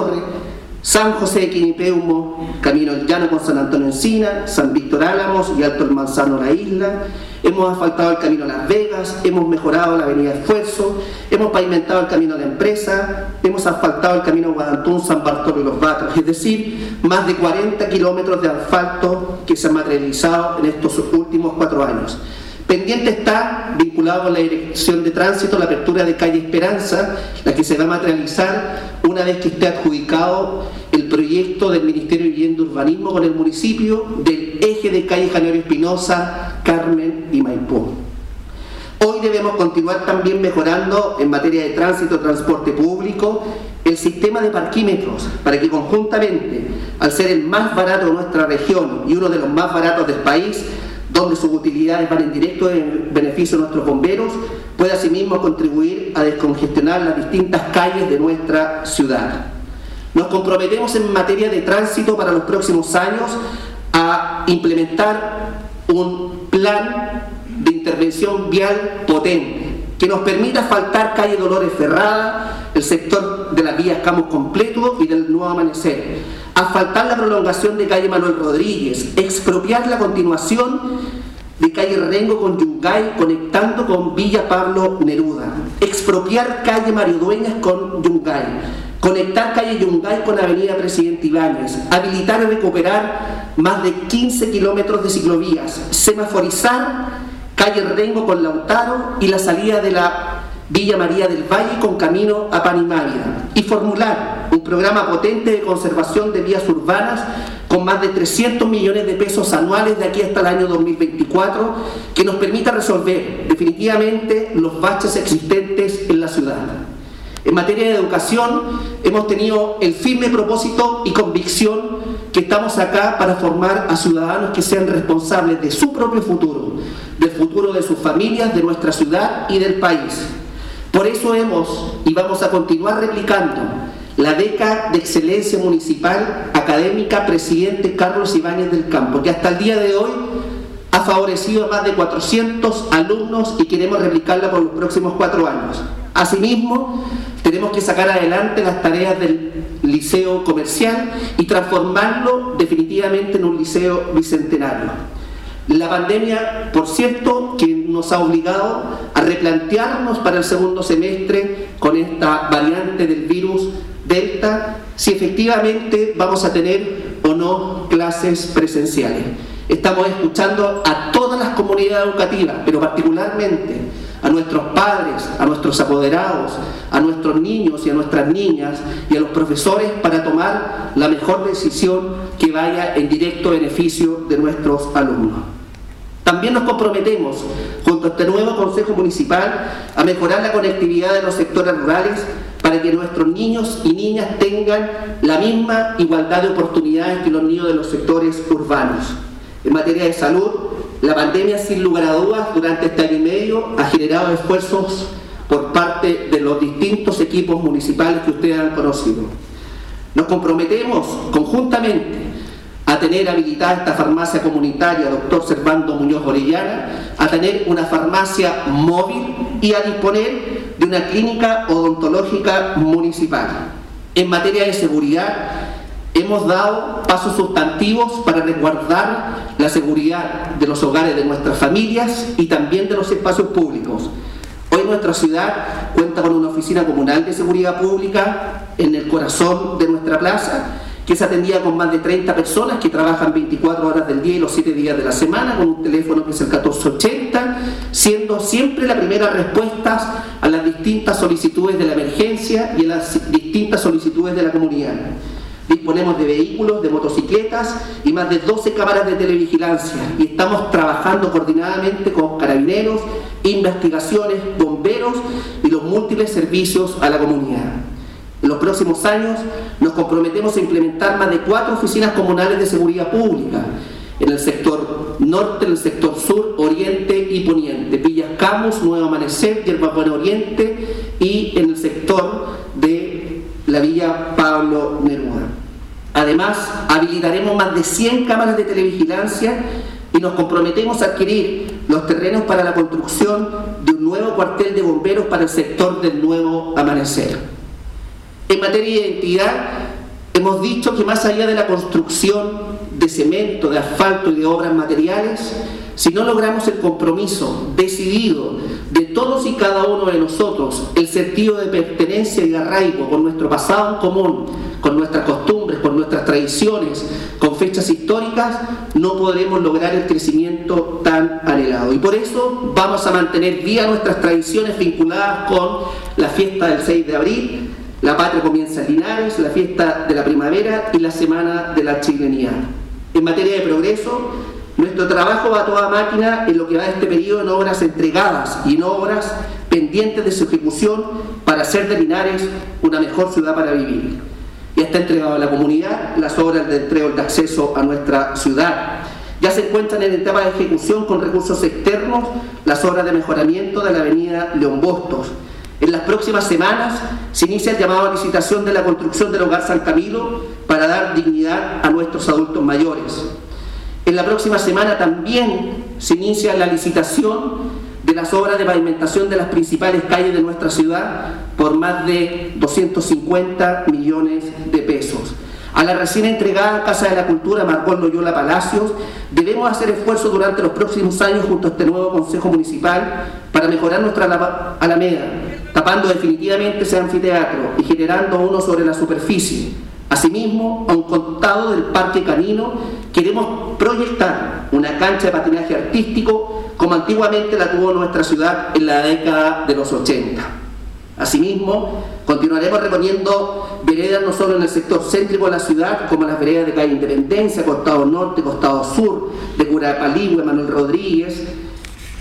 San José de Quinipeumo, Camino Llano con San Antonio Encina, San Víctor Álamos y Alto el Manzano La Isla. Hemos asfaltado el camino a Las Vegas, hemos mejorado la avenida Esfuerzo, hemos pavimentado el camino a la empresa, hemos asfaltado el camino Guadantún, San Bartolo y Los Batos, es decir, más de 40 kilómetros de asfalto que se han materializado en estos últimos cuatro años. Pendiente está, vinculado a la dirección de tránsito, la apertura de calle Esperanza, la que se va a materializar una vez que esté adjudicado el proyecto del Ministerio de Vivienda y Urbanismo con el municipio del eje de calle Janeiro Espinosa, Carmen y Maipú. Hoy debemos continuar también mejorando en materia de tránsito, transporte público, el sistema de parquímetros para que conjuntamente, al ser el más barato de nuestra región y uno de los más baratos del país, donde sus utilidades van en directo en beneficio de nuestros bomberos, puede asimismo contribuir a descongestionar las distintas calles de nuestra ciudad. Nos comprometemos en materia de tránsito para los próximos años a implementar un plan de intervención vial potente que nos permita faltar calle Dolores Ferrada, el sector de las vías Camus Completo y del Nuevo Amanecer, asfaltar la prolongación de calle Manuel Rodríguez, expropiar la continuación de calle Rengo con Yungay conectando con Villa Pablo Neruda, expropiar calle Mario Dueñas con Yungay, conectar calle Yungay con Avenida Presidente Ibáñez, habilitar y recuperar más de 15 kilómetros de ciclovías, semaforizar calle Rengo con Lautaro y la salida de la Villa María del Valle con camino a Panimávida y formular un programa potente de conservación de vías urbanas con más de 300 millones de pesos anuales de aquí hasta el año 2024 que nos permita resolver definitivamente los baches existentes en la ciudad. En materia de educación hemos tenido el firme propósito y convicción que estamos acá para formar a ciudadanos que sean responsables de su propio futuro, del futuro de sus familias, de nuestra ciudad y del país. Por eso hemos y vamos a continuar replicando la beca de excelencia municipal académica presidente Carlos Ibáñez del Campo, que hasta el día de hoy ha favorecido a más de 400 alumnos y queremos replicarla por los próximos cuatro años. Asimismo, tenemos que sacar adelante las tareas del liceo comercial y transformarlo definitivamente en un liceo bicentenario. La pandemia, por cierto, que nos ha obligado a replantearnos para el segundo semestre con esta variante del virus Delta, si efectivamente vamos a tener o no clases presenciales. Estamos escuchando a todas las comunidades educativas, pero particularmente a nuestros padres, a nuestros apoderados, a nuestros niños y a nuestras niñas y a los profesores para tomar la mejor decisión que vaya en directo beneficio de nuestros alumnos. También nos comprometemos, junto a este nuevo Consejo Municipal, a mejorar la conectividad de los sectores rurales para que nuestros niños y niñas tengan la misma igualdad de oportunidades que los niños de los sectores urbanos. En materia de salud, la pandemia sin lugar a dudas durante este año y medio ha generado esfuerzos por parte de los distintos equipos municipales que ustedes han conocido. Nos comprometemos conjuntamente a tener habilitada esta farmacia comunitaria, doctor Servando Muñoz Orellana, a tener una farmacia móvil y a disponer de una clínica odontológica municipal. En materia de seguridad, hemos dado pasos sustantivos para resguardar la seguridad de los hogares de nuestras familias y también de los espacios públicos. Hoy nuestra ciudad cuenta con una oficina comunal de seguridad pública en el corazón de nuestra plaza que es atendida con más de 30 personas que trabajan 24 horas del día y los 7 días de la semana, con un teléfono que es el 1480, siendo siempre la primera respuesta a las distintas solicitudes de la emergencia y a las distintas solicitudes de la comunidad. Disponemos de vehículos, de motocicletas y más de 12 cámaras de televigilancia y estamos trabajando coordinadamente con carabineros, investigaciones, bomberos y los múltiples servicios a la comunidad. En los próximos años nos comprometemos a implementar más de cuatro oficinas comunales de seguridad pública en el sector norte, en el sector sur, oriente y poniente, Villas Camus, Nuevo Amanecer, Yerba Buena Oriente y en el sector de la Villa Pablo Neruda. Además, habilitaremos más de 100 cámaras de televigilancia y nos comprometemos a adquirir los terrenos para la construcción de un nuevo cuartel de bomberos para el sector del Nuevo Amanecer. En materia de identidad, hemos dicho que más allá de la construcción de cemento, de asfalto y de obras materiales, si no logramos el compromiso decidido de todos y cada uno de nosotros, el sentido de pertenencia y arraigo con nuestro pasado en común, con nuestras costumbres, con nuestras tradiciones, con fechas históricas, no podremos lograr el crecimiento tan anhelado. Y por eso vamos a mantener vía nuestras tradiciones vinculadas con la fiesta del 6 de abril, la patria comienza en Linares, la fiesta de la primavera y la semana de la chilenía. En materia de progreso, nuestro trabajo va a toda máquina en lo que va de este periodo en obras entregadas y en obras pendientes de su ejecución para hacer de Linares una mejor ciudad para vivir. Ya está entregado a la comunidad las obras de entrega de acceso a nuestra ciudad. Ya se encuentran en etapa de ejecución con recursos externos las obras de mejoramiento de la avenida León Bostos en las próximas semanas se inicia el llamado a licitación de la construcción del hogar San Camilo para dar dignidad a nuestros adultos mayores. En la próxima semana también se inicia la licitación de las obras de pavimentación de las principales calles de nuestra ciudad por más de 250 millones de pesos. A la recién entregada Casa de la Cultura Marcón Loyola Palacios, debemos hacer esfuerzos durante los próximos años junto a este nuevo Consejo Municipal para mejorar nuestra Alameda, tapando definitivamente ese anfiteatro y generando uno sobre la superficie. Asimismo, a un contado del Parque Canino, queremos proyectar una cancha de patinaje artístico como antiguamente la tuvo nuestra ciudad en la década de los 80. Asimismo, continuaremos reponiendo veredas no solo en el sector céntrico de la ciudad, como las veredas de calle Independencia, Costado Norte, Costado Sur, de Curapalí, Manuel Rodríguez,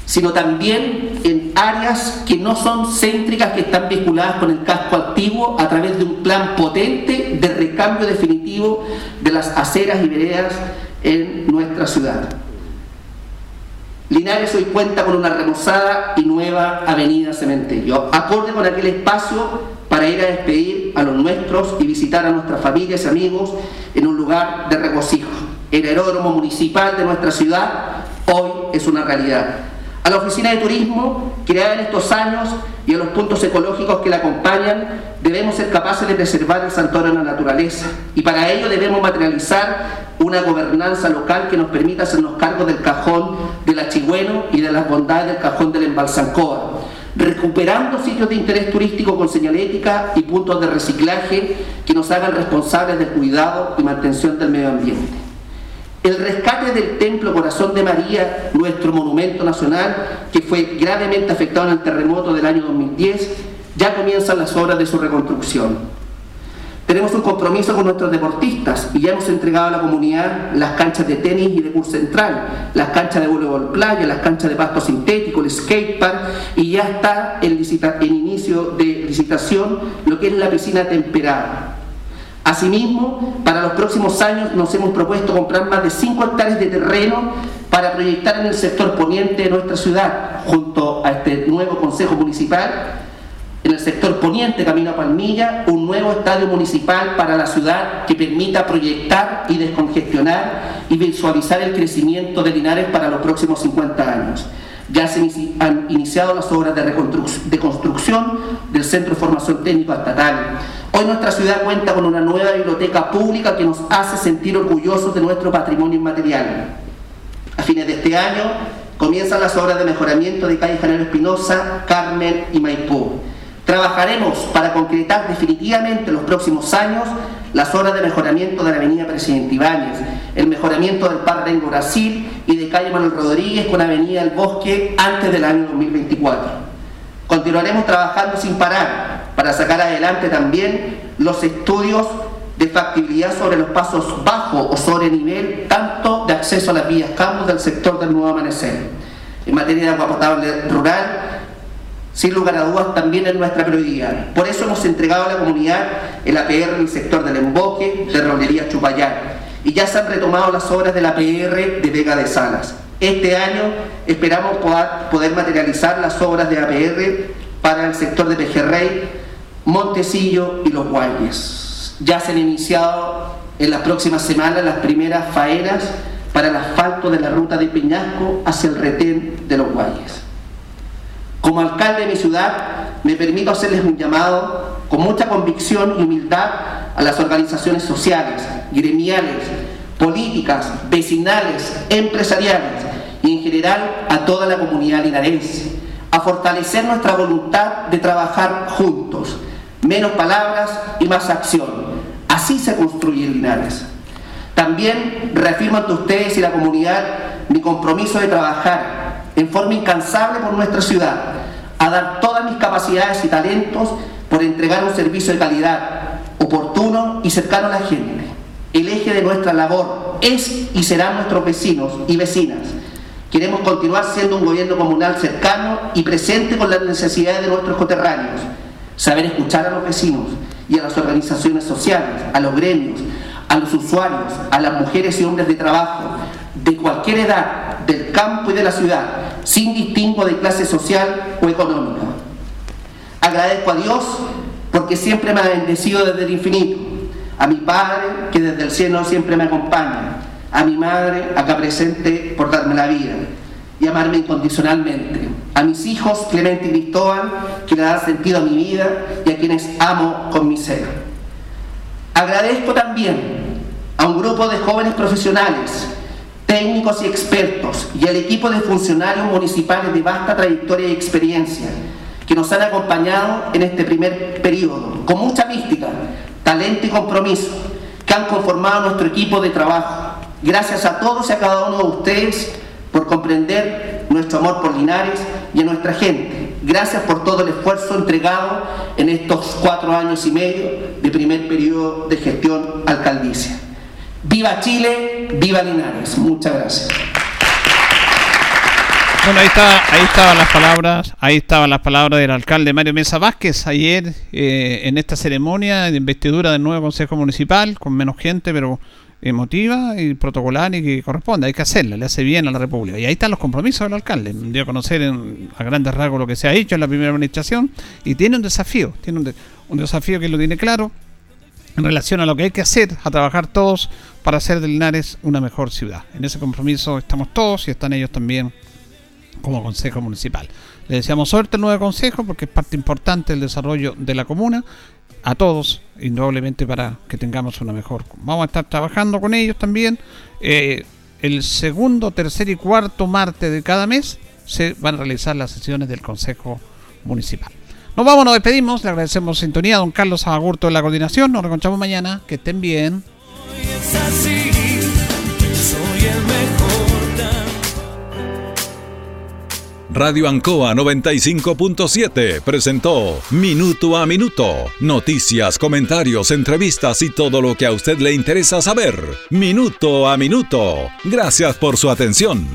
sino también en áreas que no son céntricas, que están vinculadas con el casco activo a través de un plan potente de recambio definitivo de las aceras y veredas en nuestra ciudad. Linares hoy cuenta con una remozada y nueva avenida Cementerio, acorde con aquel espacio para ir a despedir a los nuestros y visitar a nuestras familias y amigos en un lugar de regocijo. El aeródromo municipal de nuestra ciudad hoy es una realidad a la oficina de turismo creada en estos años y a los puntos ecológicos que la acompañan, debemos ser capaces de preservar el santuario de la naturaleza y para ello debemos materializar una gobernanza local que nos permita hacernos cargo del cajón del Achigüeno y de las bondades del cajón del Embalsancoa, recuperando sitios de interés turístico con señalética y puntos de reciclaje que nos hagan responsables del cuidado y mantención del medio ambiente. El rescate del Templo Corazón de María, nuestro monumento nacional, que fue gravemente afectado en el terremoto del año 2010, ya comienzan las obras de su reconstrucción. Tenemos un compromiso con nuestros deportistas y ya hemos entregado a la comunidad las canchas de tenis y de curso central, las canchas de voleibol playa, las canchas de pasto sintético, el skatepark y ya está en, en inicio de licitación lo que es la piscina temperada. Asimismo, para los próximos años nos hemos propuesto comprar más de 5 hectáreas de terreno para proyectar en el sector poniente de nuestra ciudad, junto a este nuevo Consejo Municipal, en el sector poniente, camino a Palmilla, un nuevo estadio municipal para la ciudad que permita proyectar y descongestionar y visualizar el crecimiento de Linares para los próximos 50 años. Ya se han iniciado las obras de, construcción del Centro de Formación Técnico Estatal. Hoy nuestra ciudad cuenta con una nueva biblioteca pública que nos hace sentir orgullosos de nuestro patrimonio inmaterial. A fines de este año comienzan las obras de mejoramiento de calle General Espinosa, Carmen y Maipú. Trabajaremos para concretar definitivamente en los próximos años las obras de mejoramiento de la avenida Presidente Ibáñez, el mejoramiento del Parque Rengo Brasil y de calle Manuel Rodríguez con avenida El Bosque antes del año 2024. Continuaremos trabajando sin parar para sacar adelante también los estudios de factibilidad sobre los pasos bajo o sobre nivel, tanto de acceso a las vías campos del sector del Nuevo Amanecer. En materia de agua potable rural, sin lugar a dudas también es nuestra prioridad. Por eso hemos entregado a la comunidad el APR en el sector del emboque de Rolería Chupayar y ya se han retomado las obras del APR de Vega de Salas. Este año esperamos poder materializar las obras de APR para el sector de Pejerrey, Montecillo y Los Guayes. Ya se han iniciado en las próximas semanas las primeras faenas para el asfalto de la ruta de Peñasco hacia el retén de Los Guayes. Como alcalde de mi ciudad, me permito hacerles un llamado con mucha convicción y humildad a las organizaciones sociales, gremiales, políticas, vecinales, empresariales y en general a toda la comunidad linarense, a fortalecer nuestra voluntad de trabajar juntos, menos palabras y más acción. Así se construye Linares. También reafirmo ante ustedes y la comunidad mi compromiso de trabajar en forma incansable por nuestra ciudad, a dar todas mis capacidades y talentos por entregar un servicio de calidad, oportuno y cercano a la gente. El eje de nuestra labor es y serán nuestros vecinos y vecinas. Queremos continuar siendo un gobierno comunal cercano y presente con las necesidades de nuestros coterráneos. Saber escuchar a los vecinos y a las organizaciones sociales, a los gremios, a los usuarios, a las mujeres y hombres de trabajo, de cualquier edad, del campo y de la ciudad, sin distingo de clase social o económica. Agradezco a Dios porque siempre me ha bendecido desde el infinito, a mi Padre que desde el cielo siempre me acompaña, a mi Madre acá presente por darme la vida y amarme incondicionalmente, a mis hijos Clemente y Cristóbal que le dan sentido a mi vida y a quienes amo con mi ser. Agradezco también a un grupo de jóvenes profesionales técnicos y expertos y al equipo de funcionarios municipales de vasta trayectoria y experiencia que nos han acompañado en este primer periodo, con mucha mística, talento y compromiso, que han conformado nuestro equipo de trabajo. Gracias a todos y a cada uno de ustedes por comprender nuestro amor por Linares y a nuestra gente. Gracias por todo el esfuerzo entregado en estos cuatro años y medio de primer periodo de gestión alcaldicia. Viva Chile, viva Linares. Muchas gracias. Bueno, ahí, está, ahí estaban las palabras, ahí estaban las palabras del alcalde Mario Mesa Vázquez ayer eh, en esta ceremonia de investidura del nuevo Consejo Municipal, con menos gente, pero emotiva y protocolar y que corresponde, hay que hacerla, le hace bien a la República. Y ahí están los compromisos del alcalde, dio a conocer a grandes rasgos lo que se ha hecho en la primera administración y tiene un desafío, tiene un, un desafío que lo tiene claro, en relación a lo que hay que hacer, a trabajar todos para hacer de Linares una mejor ciudad. En ese compromiso estamos todos y están ellos también como Consejo Municipal. Le deseamos suerte al nuevo Consejo porque es parte importante del desarrollo de la comuna, a todos, indudablemente para que tengamos una mejor. Vamos a estar trabajando con ellos también. Eh, el segundo, tercer y cuarto martes de cada mes se van a realizar las sesiones del Consejo Municipal. Nos vamos, nos despedimos. Le agradecemos sintonía a don Carlos Agurto de la coordinación. Nos reencontramos mañana. Que estén bien. Radio Ancoa 95.7 presentó Minuto a Minuto. Noticias, comentarios, entrevistas y todo lo que a usted le interesa saber. Minuto a Minuto. Gracias por su atención.